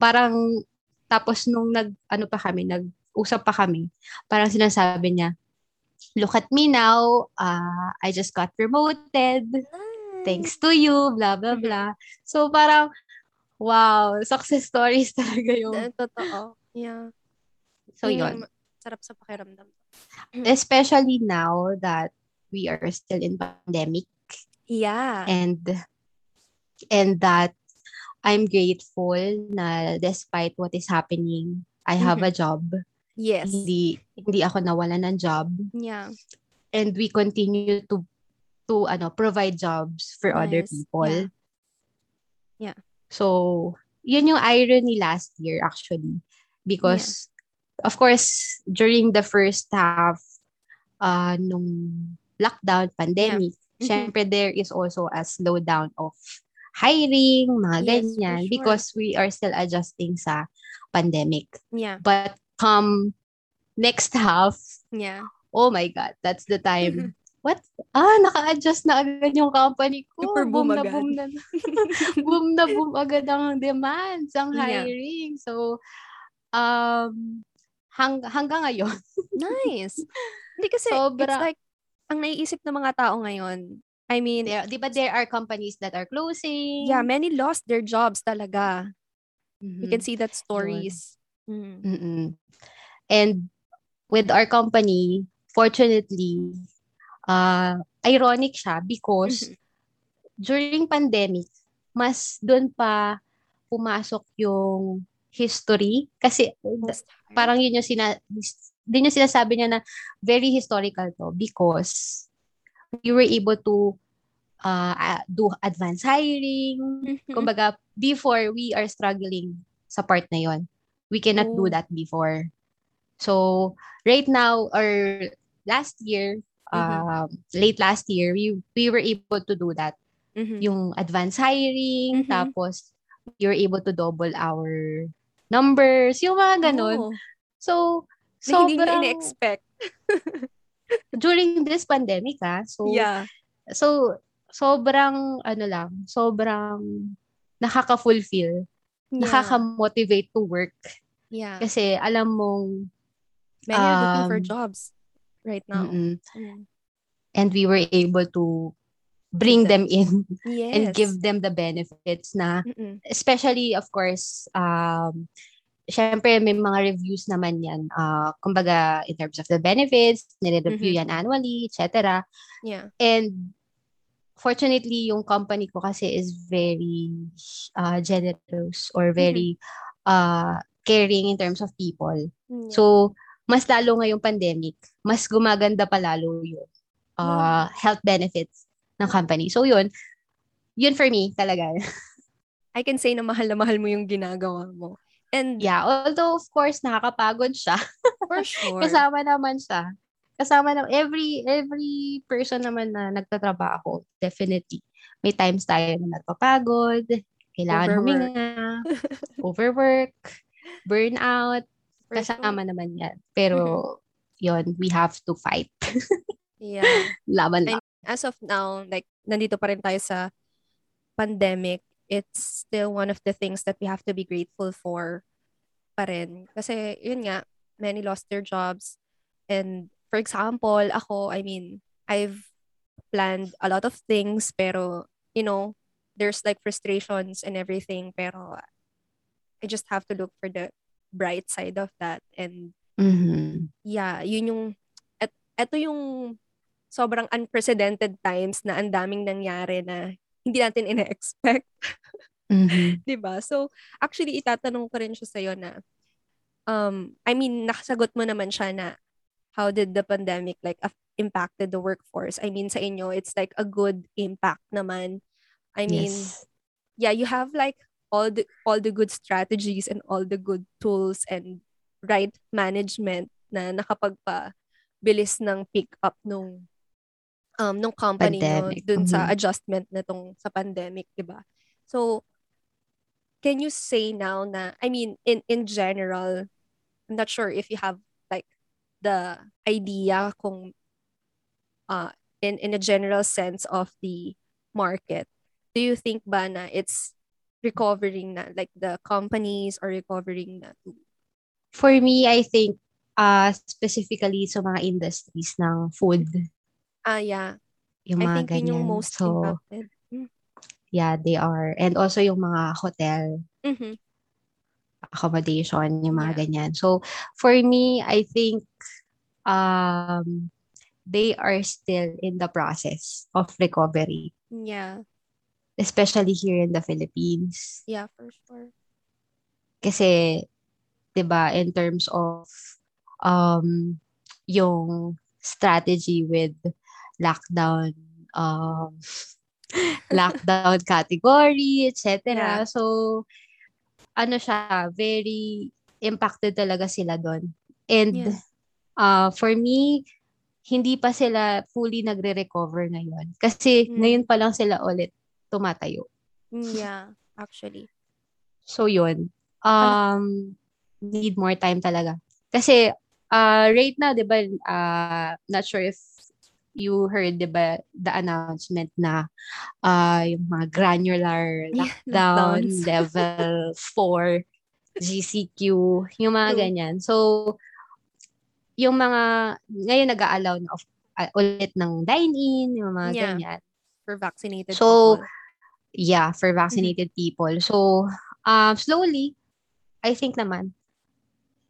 parang, tapos nung nag, ano pa kami, nag-usap pa kami, parang sinasabi niya, look at me now, uh, I just got promoted. Thanks to you, blah, blah, mm-hmm. blah. So, parang, wow, success stories talaga yung... Totoo. Yeah. So, yun. Sarap sa pakiramdam. Especially now that we are still in pandemic. Yeah. And and that I'm grateful na despite what is happening, I have mm-hmm. a job. Yes. Hindi hindi ako nawala ng job. Yeah. And we continue to to ano provide jobs for nice. other people. Yeah. yeah. So, yun yung irony last year actually because yeah. of course during the first half uh nung lockdown pandemic yeah. Mm-hmm. Siyempre, there is also a slowdown of hiring, mga yes, ganyan, sure. because we are still adjusting sa pandemic. Yeah. But come next half, yeah. oh my God, that's the time. What? Ah, naka-adjust na agad yung company ko. Super boom, boom na boom na. boom na boom agad ang demands, ang hiring. Yeah. So, um, hang, hanggang ngayon. nice. Hindi kasi, Sobra, it's like, ang naiisip ng mga tao ngayon, I mean, there, di ba there are companies that are closing? Yeah, many lost their jobs talaga. Mm-hmm. You can see that stories. Mm-hmm. And with our company, fortunately, uh, ironic siya because mm-hmm. during pandemic, mas doon pa pumasok yung history kasi parang yun yung sina din yung sinasabi niya na very historical to because we were able to uh, do advanced hiring. Mm-hmm. Kumbaga, before we are struggling sa part na yon. We cannot oh. do that before. So, right now, or last year, mm-hmm. uh, late last year, we, we were able to do that. Mm-hmm. Yung advanced hiring, mm-hmm. tapos we were able to double our numbers, yung mga ganun. Oh. So, so hindi nyo in-expect. during this pandemic, ah. So, yeah. So, sobrang, ano lang, sobrang nakaka-fulfill. Yeah. Nakaka-motivate to work. Yeah. Kasi alam mong Many um, are looking for um, jobs right now. Mm. And we were able to bring them in yes. and give them the benefits na Mm-mm. especially of course um syempre may mga reviews naman yan. Uh, kumbaga, in terms of the benefits, nire-review mm-hmm. yan annually, etc. Yeah. And fortunately, yung company ko kasi is very uh, generous or very mm-hmm. uh, caring in terms of people. Yeah. So, mas lalo ngayong pandemic, mas gumaganda pa lalo yung uh, health benefits ng company. So, yun. Yun for me, talaga. I can say na mahal na mahal mo yung ginagawa mo. And yeah, although of course nakakapagod siya. For sure. Kasama naman siya. Kasama na every every person naman na nagtatrabaho, definitely. May times tayo na nagpapagod, kailangan overwork. huminga, overwork, burnout, For kasama sure. naman yan. Pero yon we have to fight. yeah. Laban lang. As of now, like nandito pa rin tayo sa pandemic it's still one of the things that we have to be grateful for pa rin. Kasi, yun nga, many lost their jobs. And, for example, ako, I mean, I've planned a lot of things, pero, you know, there's like frustrations and everything, pero I just have to look for the bright side of that. And, mm-hmm. yeah, yun yung, et, eto yung sobrang unprecedented times na ang daming nangyari na hindi natin ina-expect. Mm-hmm. 'Di ba? So, actually itatanong ko rin siya sa iyo na um I mean, nakasagot mo naman siya na how did the pandemic like impacted the workforce? I mean, sa inyo it's like a good impact naman. I mean, yes. yeah, you have like all the all the good strategies and all the good tools and right management na nakapagpa bilis ng pick up nung um nung company pandemic. no dun mm-hmm. sa adjustment nitong sa pandemic, 'di ba? So can you say now na I mean in in general I'm not sure if you have the idea kung uh in in a general sense of the market. Do you think ba na it's recovering na like the companies are recovering na too? For me, I think uh specifically sa mga industries ng food Ah, yeah. Yung I mga think yun yung most So, impacted. Mm. yeah, they are. And also yung mga hotel Mm-hmm. accommodation, yung mga Yeah. ganyan. So, for me, I think um, they are still in the process of recovery, Yeah. especially here in the Philippines. Yeah, for sure. Kasi, 'di ba, in terms of um, yung strategy with lockdown um lockdown category, etc. Yeah. So ano siya, very impacted talaga sila doon. And yeah. Uh, for me, hindi pa sila fully nagre-recover ngayon. Kasi mm. ngayon pa lang sila ulit tumatayo. Mm, yeah, actually. So yun. Um, need more time talaga. Kasi uh, right now, di ba, uh, not sure if you heard, di ba, the announcement na uh, yung mga granular lockdown level 4 GCQ, yung mga ganyan. So, yung mga, ngayon nag-a-allow na of, uh, ulit ng dine-in, yung mga yeah. ganyan. For vaccinated so, people. yeah, for vaccinated mm-hmm. people. So, um, slowly, I think naman,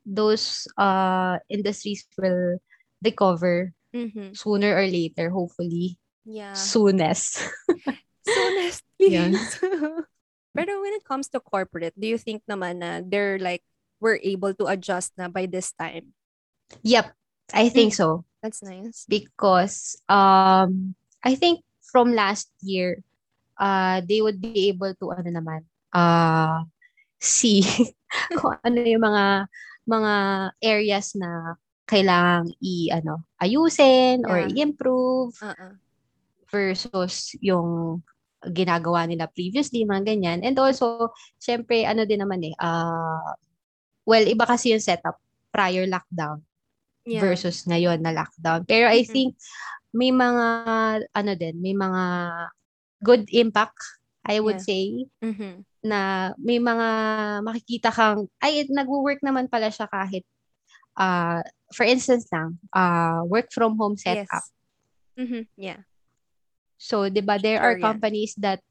those uh industries will recover mm-hmm. sooner or later, hopefully. Yeah. Soonest. Soonest, please. Pero when it comes to corporate, do you think naman na they're like, we're able to adjust na by this time? Yep. I think so. That's nice. Because um I think from last year, uh they would be able to ano naman, uh see kung ano yung mga mga areas na kailangang i ano ayusin or Yeah. i-improve Uh-uh. versus yung ginagawa nila previously, mga ganyan. And also, syempre, ano din naman eh, uh, well, iba kasi yung setup prior lockdown Yeah. versus ngayon na lockdown. Pero I Mhm. think may mga, ano din, may mga good impact, I would Yeah. say, Mhm. na may mga makikita kang, ay, nag-work naman pala siya kahit, uh, for instance lang, uh, work from home Yes. setup. Mhm. Yeah. So, 'di ba, there are Sure yan. companies that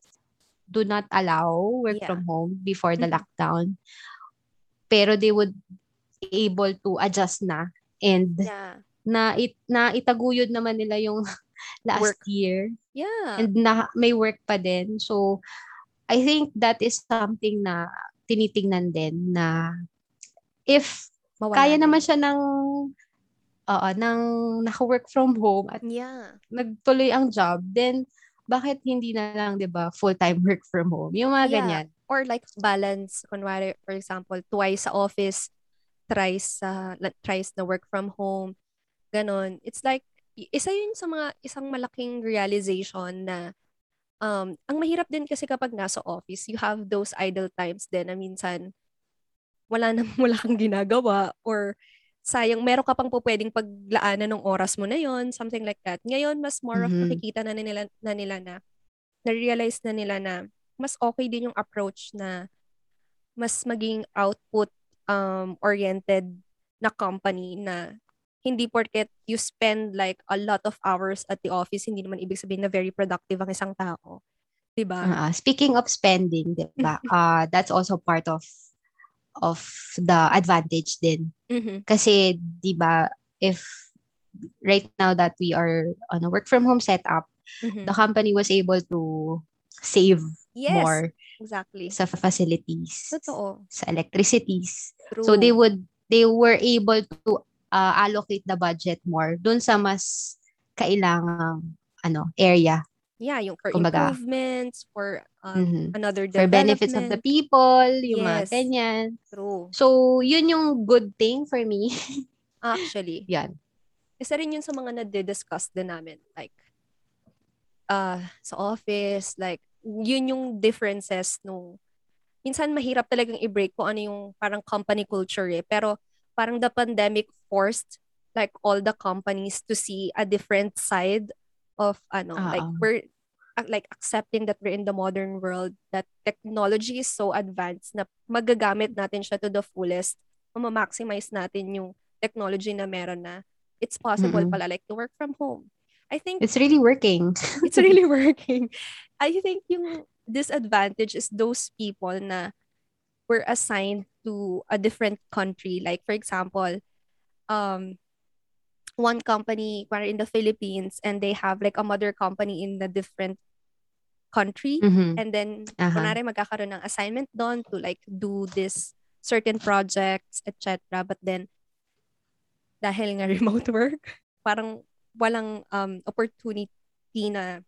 do not allow work Yeah. from home before the Mhm. lockdown. Pero they would able to adjust na and Yeah. na it, na itaguyod naman nila yung last Work. year Yeah. and na may work pa din. So, I think that is something na tinitingnan din na if Mawala kaya na. naman siya ng oo, ng naka-work from home at Yeah. nagtuloy ang job, then bakit hindi na lang, 'di ba, full-time work from home? Yung mga Yeah. ganyan. Or like balance, kunwari, for example, twice sa office, thrice sa like, thrice na work from home. Ganon. It's like, isa yun sa mga isang malaking realization na um, ang mahirap din kasi kapag nasa office, you have those idle times din na minsan wala na wala kang ginagawa or sayang meron ka pang po pwedeng paglaanan ng oras mo na yon something like that. Ngayon, mas more of Mhm. nakikita na nila, na nila na na-realize na nila na mas okay din yung approach na mas maging output um, oriented na company na hindi porket you spend like a lot of hours at the office, hindi naman ibig sabihin na very productive ang isang tao. 'Di ba? Ah, speaking of spending, 'di ba? uh, that's also part of of the advantage din. Mhm. Kasi 'di ba, if right now that we are on a work from home setup, Mhm. the company was able to save Yes, more exactly. sa facilities, Totoo. sa electricities. True. So they would they were able to uh, allocate the budget more dun sa mas kailangang ano area yeah, yung for kumbaga. improvements, for um, Mhm. another for benefits of the people, yung mga Yes. ganyan. True. So, yun yung good thing for me. Actually. Yan. isa rin yun sa mga nade-discuss din namin. Like, uh, sa office, like, yun yung differences nung, minsan mahirap talagang i-break kung ano yung parang company culture eh. Pero parang the pandemic forced like all the companies to see a different side of ano, like Oo. we're uh, like accepting that we're in the modern world, that technology is so advanced na magagamit natin siya to the fullest, ma-maximize natin yung technology na meron na it's possible Mm-mm. pala like to work from home. I think It's really working. it's really working. I think yung disadvantage is those people na were assigned to a different country. Like for example, um, one company were in the Philippines and they have like a mother company in a different country. Mhm. And then, kunwari magkakaroon ng assignment doon to like do this certain projects, etc. But then, dahil nga remote work, parang walang um, opportunity na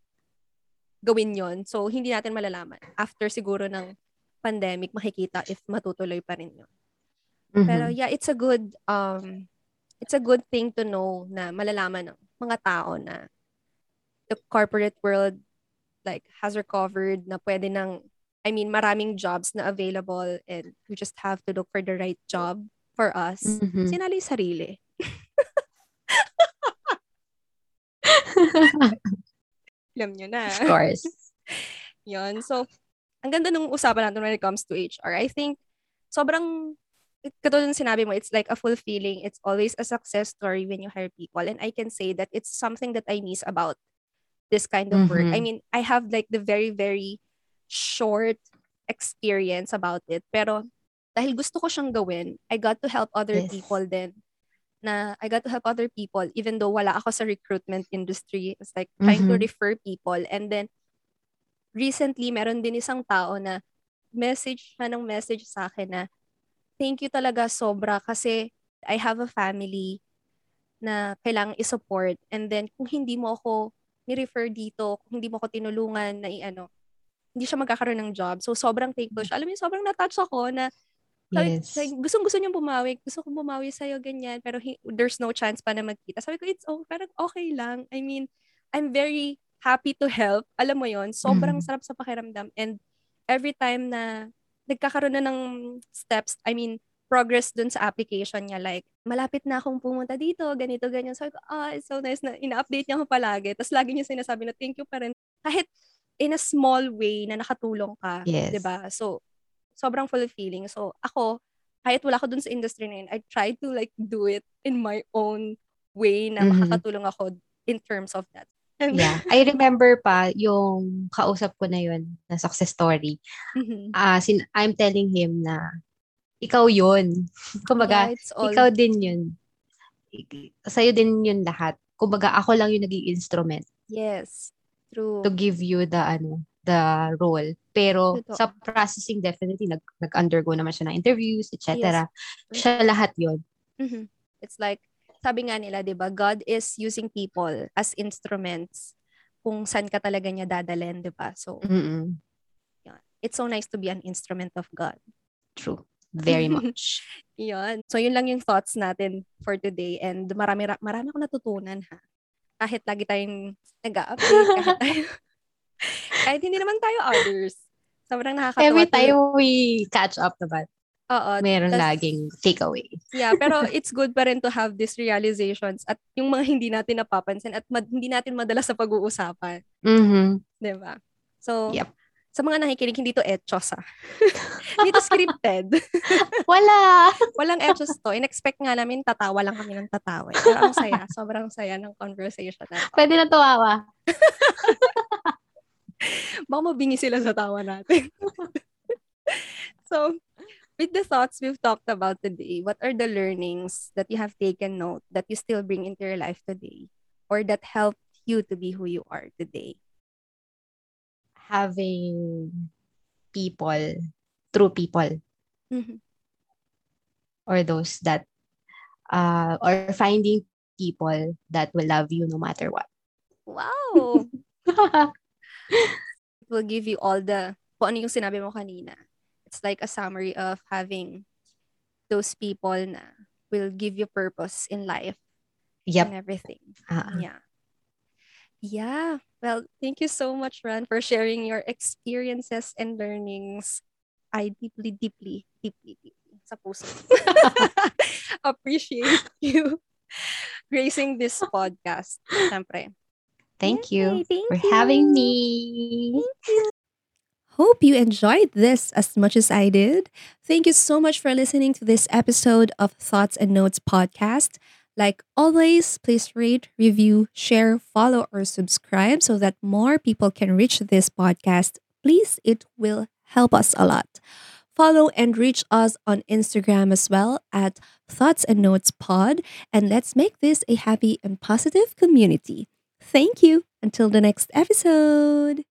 gawin yon So, hindi natin malalaman. After siguro ng pandemic, makikita if matutuloy pa rin yun. Mhm. Pero yeah, it's a good um it's a good thing to know na malalaman ng mga tao na the corporate world like has recovered na pwede nang I mean maraming jobs na available and we just have to look for the right job for us. Mhm. Sinali sarili. Alam nyo na. of course. Yun. So, ang ganda nung usapan natin when it comes to HR. I think, sobrang, katulad ng sinabi mo, it's like a fulfilling, it's always a success story when you hire people. And I can say that it's something that I miss about this kind of work. I Mhm. mean, I have like the very, very short experience about it. Pero, dahil gusto ko siyang gawin, I got to help other Yes. people then na I got to help other people even though wala ako sa recruitment industry. It's like trying to Mhm. refer people and then recently meron din isang tao na nag-message siya ng message sa akin na thank you talaga sobra kasi I have a family na kailangang i-support and then kung hindi mo ako ni-refer dito, kung hindi mo ako tinulungan na i-ano, hindi siya magkakaroon ng job. So, sobrang thankful siya. Alam mo, sobrang na-touch ako na Yes. sabi, gustong gusto niyang bumawi. Gusto kong bumawi sa'yo, ganyan. Pero he, there's no chance pa na magkita. Sabi ko, it's okay. Parang okay lang. I mean, I'm very happy to help. Alam mo yon sobrang Mm. sarap sa pakiramdam. And every time na nagkakaroon na ng steps, I mean, progress dun sa application niya. Like, malapit na akong pumunta dito, ganito, ganyan. Sabi ko, ah, it's so nice na ina-update niya ako palagi. Tapos lagi niya sinasabi na thank you pa rin. Kahit in a small way na nakatulong ka. Yes. 'di ba So, sobrang fulfilling. So, ako, kahit wala ko dun sa industry na yun, I try to like do it in my own way na Mhm. makakatulong ako in terms of that. Yeah. I remember pa yung kausap ko na yun na success story. Mhm. Ah, sin- I'm telling him na ikaw yun. Kumbaga, Yeah, all, ikaw din yun. Sa'yo din yun lahat. Kumbaga, ako lang yung naging instrument yes, true. to give you the ano the role. Pero Totoo. sa processing, definitely, nag, nag-undergo naman siya ng interviews, etc. Siya lahat yun. Mhm. It's like, sabi nga nila, di ba, God is using people as instruments kung saan ka talaga niya dadalhin, di ba? So, Mm-mm. it's so nice to be an instrument of God. True. Very much. Yun. So, yun lang yung thoughts natin for today. And marami, ra- marami akong natutunan, ha? Kahit lagi tayong nag-update, kahit tayo, kahit hindi naman tayo others. Sobrang nakakatawa. Every time we catch up naman, Oo. meron tas- laging takeaway. Yeah, pero it's good pa rin to have these realizations at yung mga hindi natin napapansin at mad- hindi natin madala sa pag-uusapan. Mm-hmm. Di ba? So, Yep. sa mga nakikinig, hindi to etchos ah. hindi to scripted. Wala! Walang etchos to. In-expect nga namin, tatawa lang kami ng tatawa. Pero ang saya. Sobrang saya ng conversation na to. Pwede na tuwawa. Baka mabingi sila sa tawa natin. so, with the thoughts we've talked about today, what are the learnings that you have taken note that you still bring into your life today or that helped you to be who you are today? Having people, true people, Mhm. or those that, uh, or finding people that will love you no matter what. Wow! It will give you all the, kung ano yung sinabi mo kanina. It's like a summary of having those people na will give you purpose in life yep. and everything. Ah, Yeah. Yeah. Well, thank you so much, Ran, for sharing your experiences and learnings. I deeply, deeply, deeply, deeply sa puso. Appreciate you gracing this podcast. Siyempre. Thank Yay, you thank for you. having me. Hope you enjoyed this as much as I did. Thank you so much for listening to this episode of Thoughts and Notes podcast. Like always, please rate, review, share, follow, or subscribe so that more people can reach this podcast. Please, it will help us a lot. Follow and reach us on Instagram as well at Thoughts and Notes Pod, and let's make this a happy and positive community. Thank you. Until the next episode.